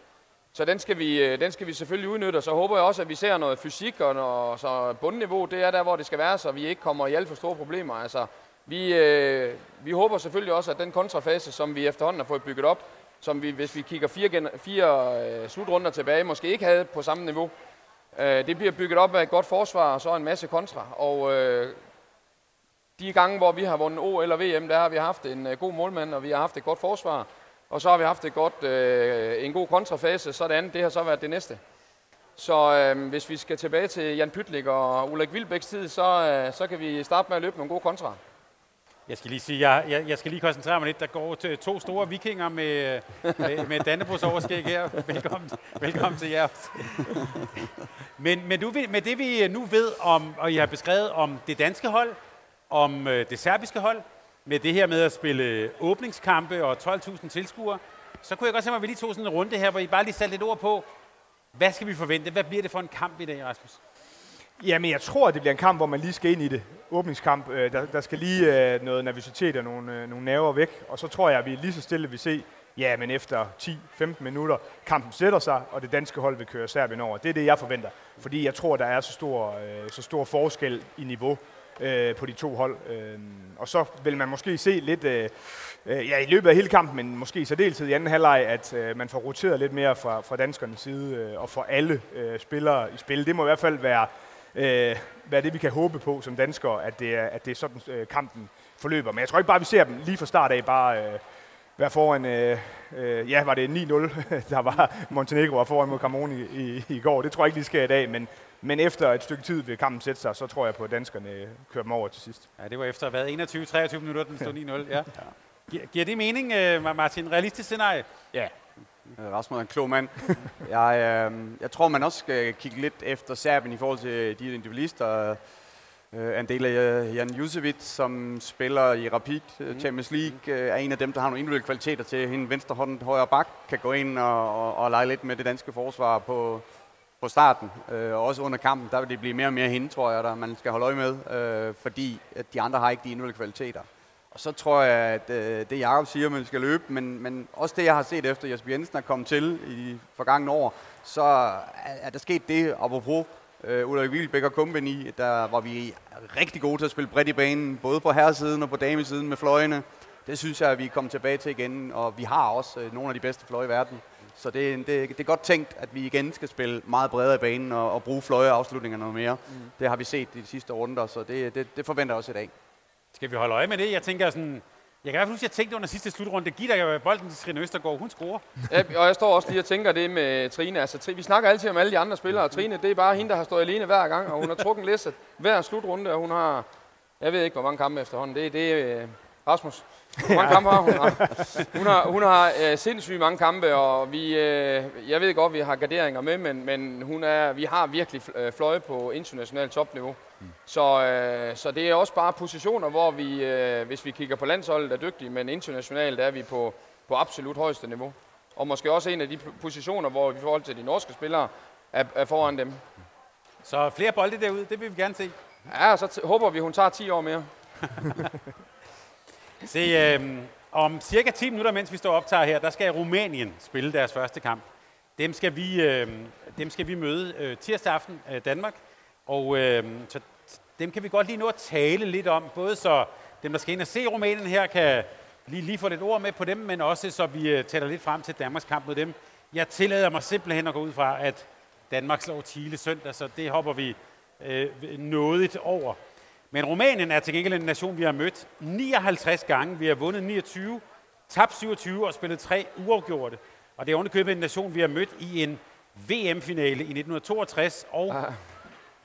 Så den skal, vi, øh, den skal vi selvfølgelig udnytte, og så håber jeg også, at vi ser noget fysik og noget, så bundniveau, det er der, hvor det skal være, så vi ikke kommer i alt for store problemer. Altså, vi, øh, vi håber selvfølgelig også, at den kontrafase, som vi efterhånden har fået bygget op, som vi, hvis vi kigger fire, fire øh, slutrunder tilbage, måske ikke havde på samme niveau, øh, det bliver bygget op af et godt forsvar og så en masse kontra. Og øh, de gange, hvor vi har vundet O eller VM, der har vi haft en øh, god målmand, og vi har haft et godt forsvar, og så har vi haft et godt, øh, en god kontrafase, så det andet, det har så været det næste. Så øh, hvis vi skal tilbage til Jan Pytlik og Ulrik Vilbæks tid, så, øh, så kan vi starte med at løbe nogle gode kontra. Jeg skal lige sige, jeg, jeg, jeg skal lige koncentrere mig lidt. Der går til to store vikinger med, med, med Dannebos overskæg her. Velkommen, velkommen til jer. Men, men du, med det vi nu ved om, og I har beskrevet om det danske hold, om øh, det serbiske hold, med det her med at spille åbningskampe og 12.000 tilskuere, så kunne jeg godt tænke mig, at vi lige tog sådan en runde her, hvor I bare lige satte lidt ord på, hvad skal vi forvente? Hvad bliver det for en kamp i dag, Rasmus? Jamen, jeg tror, det bliver en kamp, hvor man lige skal ind i det. Åbningskamp. Øh, der, der skal lige øh, noget nervøsitet og nogle, øh, nogle nerver væk. Og så tror jeg, at vi lige så stille vil se, ja, men efter 10-15 minutter, kampen sætter sig, og det danske hold vil køre Serbien over. Det er det, jeg forventer. Fordi jeg tror, der er så stor, øh, så stor forskel i niveau øh, på de to hold. Øh, og så vil man måske se lidt, øh, øh, ja, i løbet af hele kampen, men måske i særdeleshed i anden halvleg, at øh, man får roteret lidt mere fra, fra danskernes side øh, og får alle øh, spillere i spil. Det må i hvert fald være, øh, være det, vi kan håbe på som danskere, at det er, at det er sådan, øh, kampen forløber. Men jeg tror ikke bare, vi ser dem lige fra start af bare... Øh, være foran, øh, øh, ja, var det 9-0, der var Montenegro var foran mod Cameroon i, i, i går. Det tror jeg ikke, de sker i dag, men, men efter et stykke tid vil kampen sætte sig, så tror jeg på, at danskerne kører dem over til sidst. Ja, det var efter hvad, 21-23 minutter, den stod 9-0. Ja. Gi- giver det mening, øh, Martin? Realistisk scenarie? Ja. Øh, Rasmus er en klog mand. jeg, øh, jeg tror, man også skal kigge lidt efter Serbien i forhold til de individualister. Uh, en del af Jan Jusevic, som spiller i Rapid mm. Champions League, uh, er en af dem, der har nogle individuelle kvaliteter til. Hende venstre hånd, højre bak kan gå ind og, og, og lege lidt med det danske forsvar på, på starten. Og også under kampen, der vil det blive mere og mere hende, tror jeg, der man skal holde øje med, uh, fordi at de andre har ikke de individuelle kvaliteter. Og så tror jeg, at uh, det Jacob siger, at man skal løbe, men, men også det, jeg har set efter Jesper Jensen er kommet til i de forgangne år, så er, er der sket det, apropos Uh, Ulrik Wielbæk og Company, der var vi rigtig gode til at spille bredt i banen, både på herresiden og på damesiden med fløjene. Det synes jeg, at vi er kommet tilbage til igen, og vi har også uh, nogle af de bedste fløje i verden. Så det, det, det er godt tænkt, at vi igen skal spille meget bredere i banen og, og bruge fløje afslutninger noget mere. Mm. Det har vi set i de sidste runder, så det, det, det forventer jeg også i dag. Skal vi holde øje med det? Jeg tænker sådan, jeg kan i hvert fald huske, at jeg tænkte under sidste slutrunde, giv dig bolden til Trine Østergaard, hun scorer. Ja, og jeg står også lige og tænker det med Trine. Altså, vi snakker altid om alle de andre spillere, og Trine, det er bare hende, der har stået alene hver gang, og hun har trukket læsset hver slutrunde, og hun har, jeg ved ikke, hvor mange kampe efterhånden. Det, det er øh, Rasmus. Hvor mange kampe har hun? Hun har, hun har øh, sindssygt mange kampe, og vi, øh, jeg ved godt, vi har garderinger med, men, men hun er, vi har virkelig øh, fløje på internationalt topniveau. Mm. Så, øh, så det er også bare positioner, hvor vi, øh, hvis vi kigger på landsholdet, er dygtige, men internationalt er vi på, på absolut højeste niveau. Og måske også en af de positioner, hvor vi i forhold til de norske spillere er, er foran dem. Så flere bolde derude, det vil vi gerne se. Ja, så håber vi, hun tager 10 år mere. Se, øh, om cirka 10 minutter, mens vi står optager her, der skal Rumænien spille deres første kamp. Dem skal vi, øh, dem skal vi møde øh, tirsdag aften øh, Danmark. Og øh, så dem kan vi godt lige nå at tale lidt om, både så dem, der skal ind og se Rumænien her, kan, lige, lige få lidt ord med på dem, men også så vi øh, tæller lidt frem til Danmarks kamp mod dem. Jeg tillader mig simpelthen at gå ud fra, at Danmark slår Chile søndag, så det hopper vi øh, nådigt over. Men Rumænien er til gengæld en nation, vi har mødt 59 gange. Vi har vundet 29, tabt 27 og spillet tre uafgjorte. Og det er underkøbet en nation, vi har mødt i en VM-finale i 1962. Og ah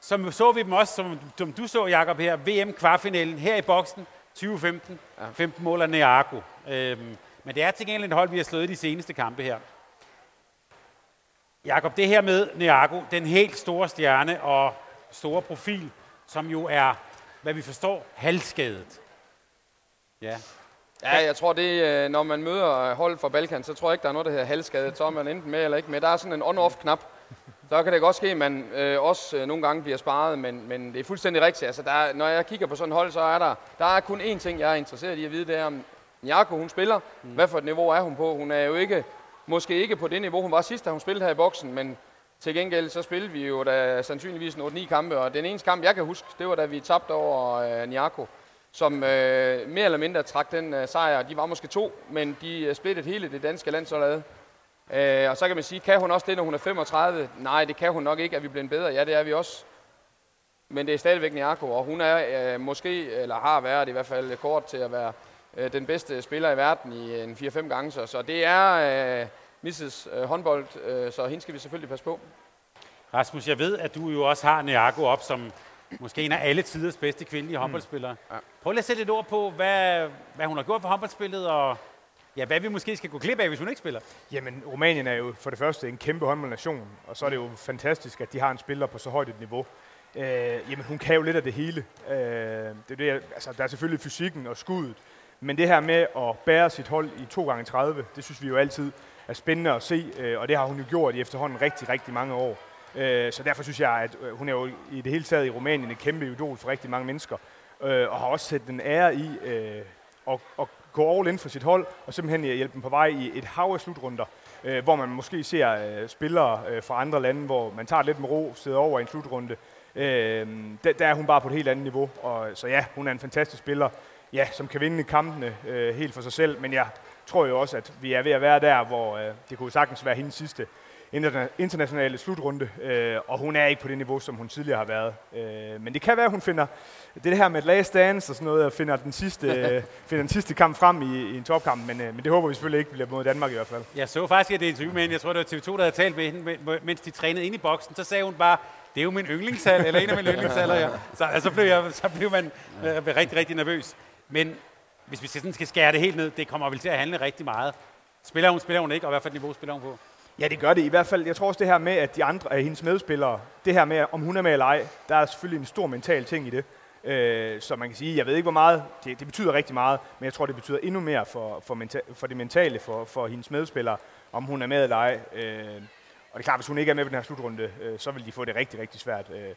som så vi dem også, som, som du så, Jakob her, VM-kvartfinalen her i boksen 2015. Ja. 15 mål af Neago. Øhm, men det er til gengæld et hold, vi har slået de seneste kampe her. Jakob, det her med Neago, den helt store stjerne og store profil, som jo er hvad vi forstår, halvskadet. Ja. Ja, jeg tror det, øh, når man møder hold fra Balkan, så tror jeg ikke, der er noget, der hedder halvskadet. Så er man enten med eller ikke med. Der er sådan en on-off-knap. Så kan det godt ske, at man øh, også øh, nogle gange bliver sparet, men, men det er fuldstændig rigtigt. Altså, der er, når jeg kigger på sådan et hold, så er der, der er kun én ting, jeg er interesseret i at vide, det er, om Njako, hun spiller. Mm. Hvad for et niveau er hun på? Hun er jo ikke, måske ikke på det niveau, hun var sidst, da hun spillede her i boksen, men til gengæld så spillede vi jo da sandsynligvis en 8-9 kampe, og den eneste kamp, jeg kan huske, det var da vi tabte over øh, Niako, som øh, mere eller mindre trak den øh, sejr. De var måske to, men de øh, splittede hele det danske landshold Øh, og så kan man sige, kan hun også det, når hun er 35? Nej, det kan hun nok ikke. Er vi blevet bedre? Ja, det er vi også. Men det er stadigvæk Niako, og hun er øh, måske, eller har været i hvert fald kort til at være øh, den bedste spiller i verden i en 4-5 gange. Så, så det er... Øh, Mrs. Øh, håndbold, øh, så hende skal vi selvfølgelig passe på. Rasmus, jeg ved, at du jo også har Neago op som måske en af alle tiders bedste kvindelige mm. håndboldspillere. Ja. Prøv lige at sætte et ord på, hvad, hvad hun har gjort for håndboldspillet, og ja, hvad vi måske skal gå glip af, hvis hun ikke spiller. Jamen, Rumænien er jo for det første en kæmpe håndboldnation, og så er det jo fantastisk, at de har en spiller på så højt et niveau. Øh, jamen, hun kan jo lidt af det hele. Øh, det er det, altså, der er selvfølgelig fysikken og skuddet, men det her med at bære sit hold i 2 gange 30 det synes vi jo altid er spændende at se, øh, og det har hun jo gjort i efterhånden rigtig, rigtig mange år. Øh, så derfor synes jeg, at øh, hun er jo i det hele taget i Rumænien et kæmpe idol for rigtig mange mennesker, øh, og har også sat den ære i øh, at, at gå all in for sit hold, og simpelthen øh, hjælpe dem på vej i et hav af slutrunder, øh, hvor man måske ser øh, spillere fra andre lande, hvor man tager lidt med ro, sidder over i en slutrunde. der, der er hun bare på et helt andet niveau, og så ja, hun er en fantastisk spiller, ja, som kan vinde kampene helt for sig selv, men jeg tror jo også, at vi er ved at være der, hvor øh, det kunne sagtens være hendes sidste internationale slutrunde, øh, og hun er ikke på det niveau, som hun tidligere har været. Øh, men det kan være, at hun finder det her med et last dance og sådan noget, og finder den sidste, øh, finder den sidste kamp frem i, i en topkamp, men, øh, men det håber vi selvfølgelig ikke bliver mod Danmark i hvert fald. Jeg så faktisk et interview med hende, jeg tror det var TV2, der havde talt med hende, mens de trænede ind i boksen, så sagde hun bare, det er jo min yndlingshal, eller en af mine yndlingshaller. Ja. Så altså blev, jeg, så blev man øh, rigtig, rigtig nervøs. Men hvis vi sådan skal skære det helt ned, det kommer vel til at handle rigtig meget. Spiller hun, spiller hun ikke, og hvad for et niveau spiller hun på? Ja, det gør det i hvert fald. Jeg tror også det her med, at de andre af hendes medspillere, det her med, om hun er med eller ej, der er selvfølgelig en stor mental ting i det. Øh, så man kan sige, jeg ved ikke hvor meget, det, det betyder rigtig meget, men jeg tror, det betyder endnu mere for, for, menta- for det mentale for, for hendes medspillere, om hun er med eller ej. Øh, og det er klart, hvis hun ikke er med på den her slutrunde, øh, så vil de få det rigtig, rigtig svært. Øh,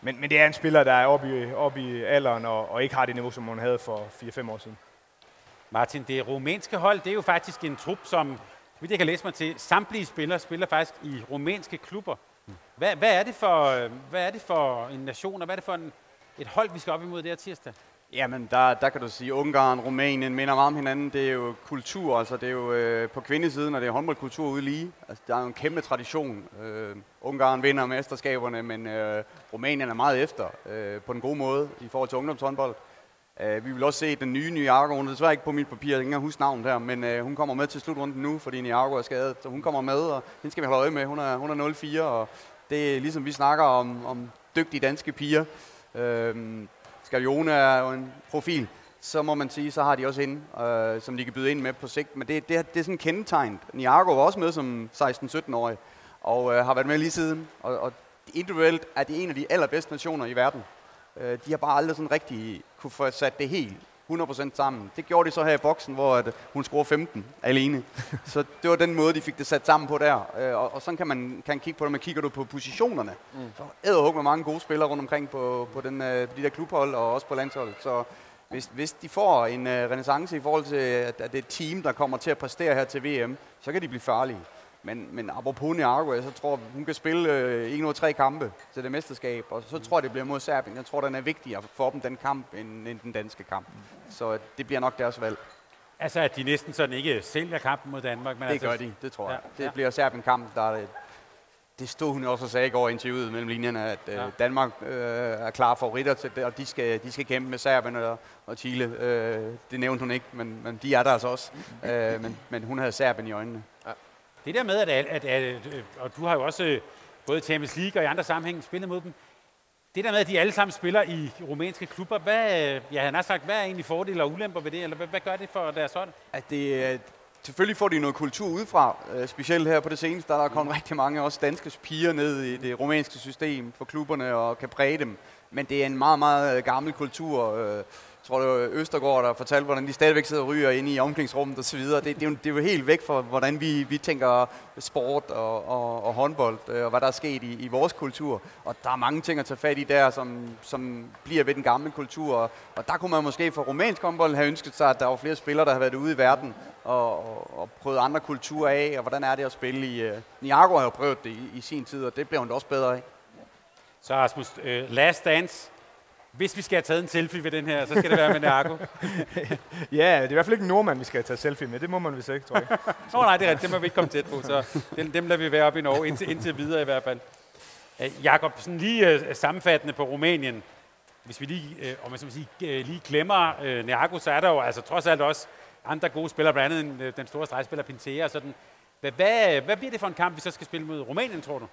men, men det er en spiller, der er oppe i, oppe i alderen og, og ikke har det niveau, som hun havde for 4-5 år siden. Martin, det rumænske hold, det er jo faktisk en trup, som, hvis jeg kan læse mig til, samtlige spillere spiller faktisk i rumænske klubber. Hvad, hvad, er, det for, hvad er det for en nation, og hvad er det for en, et hold, vi skal op imod det her tirsdag? Jamen, der, der kan du sige, Ungarn, Rumænien minder meget om hinanden. Det er jo kultur, altså det er jo øh, på kvindesiden, og det er håndboldkultur ude lige. Altså, der er jo en kæmpe tradition. Øh, Ungarn vinder mesterskaberne, men øh, Rumænien er meget efter øh, på den gode måde i forhold til ungdomshåndbold. Uh, vi vil også se den nye Niago. Hun er desværre ikke på mit papir, jeg kan ikke huske navnet her, men uh, hun kommer med til slutrunden nu, fordi Niago er skadet. Så hun kommer med, og hende skal vi holde øje med. Hun er, hun er 0-4, og det er ligesom vi snakker om, om dygtige danske piger. Øhm, uh, Skalione er jo en profil. Så må man sige, så har de også hende, uh, som de kan byde ind med på sigt. Men det, det, det er sådan kendetegnet. Niago var også med som 16-17-årig, og uh, har været med lige siden. Og, og individuelt er de en af de allerbedste nationer i verden. Øh, de har bare aldrig sådan rigtig kunne få sat det helt 100% sammen. Det gjorde de så her i boksen, hvor at hun scorede 15 alene. så det var den måde, de fik det sat sammen på der. Øh, og, og sådan kan man kan kigge på det, men kigger du på positionerne, mm. så er med mange gode spillere rundt omkring på, på, den, øh, på de der klubhold og også på landsholdet. Så hvis, hvis de får en uh, renaissance i forhold til, at, at det er et team, der kommer til at præstere her til VM, så kan de blive farlige. Men, men apropos Niagua, så tror jeg, hun kan spille øh, en ud tre kampe til det mesterskab, og så tror jeg, det bliver mod Serbien. Jeg tror, den er vigtigere for dem, den kamp, end, end den danske kamp. Så det bliver nok deres valg. Altså, at de næsten sådan ikke sælger kampen mod Danmark. Men Det altså, gør de, det tror jeg. Ja, Det ja. bliver Serbien-kamp, der er det. Det stod hun også og sagde i går i interviewet mellem linjerne, at Ja. ja. Danmark øh, er klare favoritter til det, og de skal, de skal kæmpe med Serbien og, og Chile. Øh, det nævnte hun ikke, men, men de er der altså også. Øh, men, men hun havde Serbien i øjnene. Det der med, at, at, at, at og du har jo også øh, både i Champions League og i andre sammenhænge spillet mod dem. Det der med, at de alle sammen spiller i rumænske klubber, hvad, ja, han har sagt, hvad er egentlig fordele og ulemper ved det, eller hvad, hvad gør det for deres hold? At det, øh, selvfølgelig får de noget kultur udefra, øh, specielt her på det seneste, der er der mm. rigtig mange også danske piger ned i det rumænske system for klubberne og kan præge dem. Men det er en meget, meget gammel kultur. Jeg tror, det var Østergaard, der fortalte, hvordan de stadigvæk sidder og ryger inde i omklædningsrummet osv. Det, det, er jo, det er jo helt væk fra, hvordan vi, vi tænker sport og, og, og håndbold, øh, og hvad der er sket i, i vores kultur. Og der er mange ting at tage fat i der, som, som bliver ved den gamle kultur. Og, og der kunne man måske for romansk håndbold have ønsket sig, at der var flere spillere, der har været ude i verden og, og, og prøvet andre kulturer af, og hvordan er det at spille i... Øh, uh, Niago har jo prøvet det i, i sin tid, og det blev hun da også bedre af. Så Rasmus, uh, last dance. Hvis vi skal have taget en selfie ved den her, så skal det være med Narko. Ja, det er i hvert fald ikke en nordmand, vi skal tage selfie med. Det må man vist ikke, tror jeg. Oh, nej, det er rigtigt. Dem må vi ikke komme tæt på, så dem, dem lader vi være oppe i Norge, indtil, indtil videre i hvert fald. Uh, Jakob, sådan lige uh, sammenfattende på Rumænien. Hvis vi lige, uh, om man så må sige, uh, lige glemmer uh, Neago, så er der jo altså trods alt også andre gode spillere, blandt andet uh, den store stregspiller Pintea og sådan. Hvad, hvad, hvad bliver det for en kamp, vi så skal spille mod Rumænien, tror du?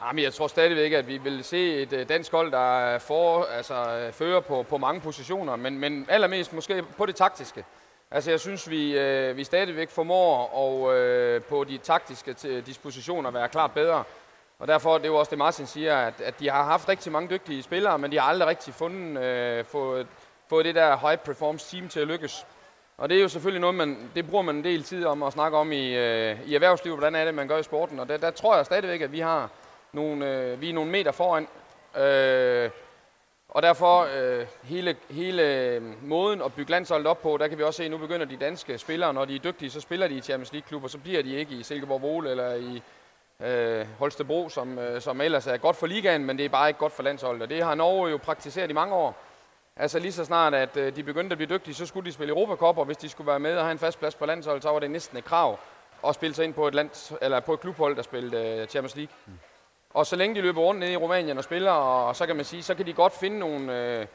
Ah, Jamen, jeg tror stadigvæk, at vi vil se et øh, dansk hold, der øh, for, altså, øh, fører på, på mange positioner, men, men allermest måske på det taktiske. Altså, jeg synes, vi, øh, vi stadigvæk formår og, øh, på de taktiske t- dispositioner være klart bedre. Og derfor, det er jo også det, Martin siger, at, at de har haft rigtig mange dygtige spillere, men de har aldrig rigtig fundet, øh, fået, fået det der high performance team til at lykkes. Og det er jo selvfølgelig noget, man, det bruger man en del tid om at snakke om i, øh, i erhvervslivet, hvordan er det, man gør i sporten. Og der, der tror jeg stadigvæk, at vi har nogle, øh, vi er nogle meter foran. Øh, og derfor øh, hele, hele øh, måden at bygge landsholdet op på, der kan vi også se, at nu begynder de danske spillere, når de er dygtige, så spiller de i Champions League-klubber, så bliver de ikke i Silkeborg Vole eller i øh, Holstebro, som, øh, som ellers er godt for ligaen, men det er bare ikke godt for landsholdet. Og det har Norge jo praktiseret i mange år. Altså lige så snart, at øh, de begyndte at blive dygtige, så skulle de spille Europacup, og hvis de skulle være med og have en fast plads på landsholdet, så var det næsten et krav at spille sig ind på et, lands, eller på et klubhold, der spillede øh, Champions League. Mm. Og så længe de løber rundt nede i Rumænien og spiller, og så kan man sige, så kan de godt finde nogle, øh,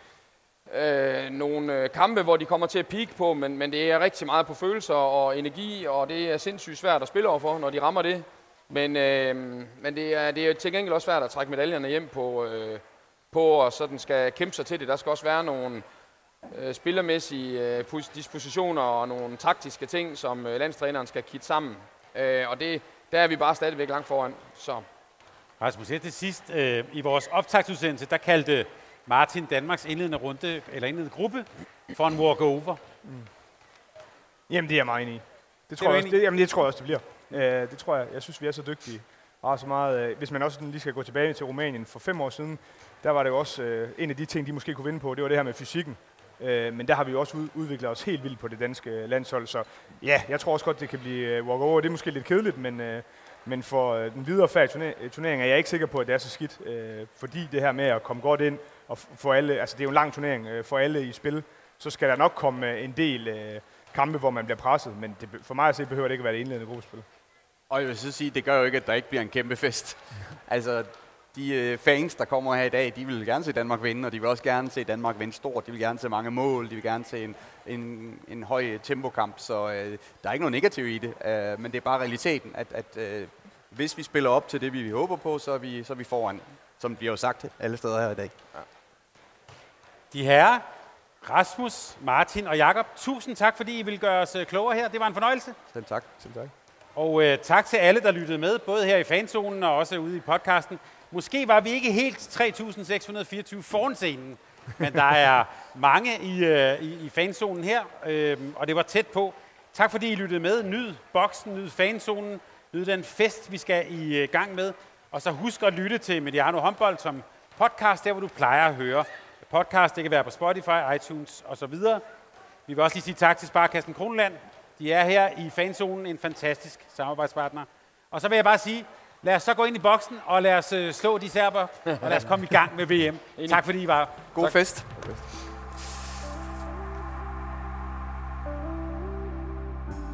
øh, nogle øh, kampe, hvor de kommer til at peak på, men, men det er rigtig meget på følelser og energi, og det er sindssygt svært at spille overfor, når de rammer det. Men, øh, men det, er, det er til gengæld også svært at trække medaljerne hjem på, øh, på og sådan skal kæmpe sig til det. Der skal også være nogle øh, spillermæssige øh, dispositioner og nogle taktiske ting, som øh, landstræneren skal kitte sammen. Øh, og det, der er vi bare stadigvæk langt foran. Så Rasmus, her til sidst, øh, i vores optagsudsendelse, der kaldte Martin Danmarks indledende runde, eller indledende gruppe, for en walkover. Jamen, det er jeg meget enig i. Det tror, du jeg også, det, jamen, det tror jeg også, det bliver. Øh, det tror jeg. Jeg synes, vi er så dygtige. Og har så meget, øh, hvis man også lige skal gå tilbage til Rumænien for fem år siden, der var det jo også øh, en af de ting, de måske kunne vinde på, det var det her med fysikken. Øh, men der har vi jo også ud, udviklet os helt vildt på det danske landshold. Så ja, jeg tror også godt, det kan blive øh, walkover. Det er måske lidt kedeligt, men, øh, men for øh, den videre færd øh, turnering er jeg ikke sikker på, at det er så skidt. Øh, fordi det her med at komme godt ind og for få alle, altså det er jo en lang turnering, øh, for alle i spil, så skal der nok komme øh, en del øh, kampe, hvor man bliver presset. Men det, for mig at se, behøver det ikke at være det indledende gruppespil. Og jeg vil så sige, det gør jo ikke, at der ikke bliver en kæmpe fest. altså, de øh, fans, der kommer her i dag, de vil gerne se Danmark vinde, og de vil også gerne se Danmark vinde stort. De vil gerne se mange mål, de vil gerne se en, en, en høj tempokamp, så øh, der er ikke noget negativt i det. Øh, men det er bare realiteten, at, at øh, hvis vi spiller op til det, vi håber på, så er vi, så er vi foran, som bliver jo sagt alle steder her i dag. De herrer, Rasmus, Martin og Jakob, tusind tak, fordi I ville gøre os øh, klogere her. Det var en fornøjelse. Selv tak. Selv tak. Og øh, tak til alle, der lyttede med, både her i fanzonen og også ude i podcasten. Måske var vi ikke helt 3.624 foran scenen, men der er mange i, øh, i, i fanzonen her, øh, og det var tæt på. Tak fordi I lyttede med. Nyd boksen, nyd fanzonen, nyd den fest, vi skal i øh, gang med. Og så husk at lytte til Mediano Håndbold som podcast, der hvor du plejer at høre podcast. Det kan være på Spotify, iTunes osv. Vi vil også lige sige tak til Sparkassen Kronland. De er her i fanzonen en fantastisk samarbejdspartner. Og så vil jeg bare sige, lad os så gå ind i boksen, og lad os øh, slå de serber, og lad os komme i gang med VM. Tak fordi I var. God Tak. fest.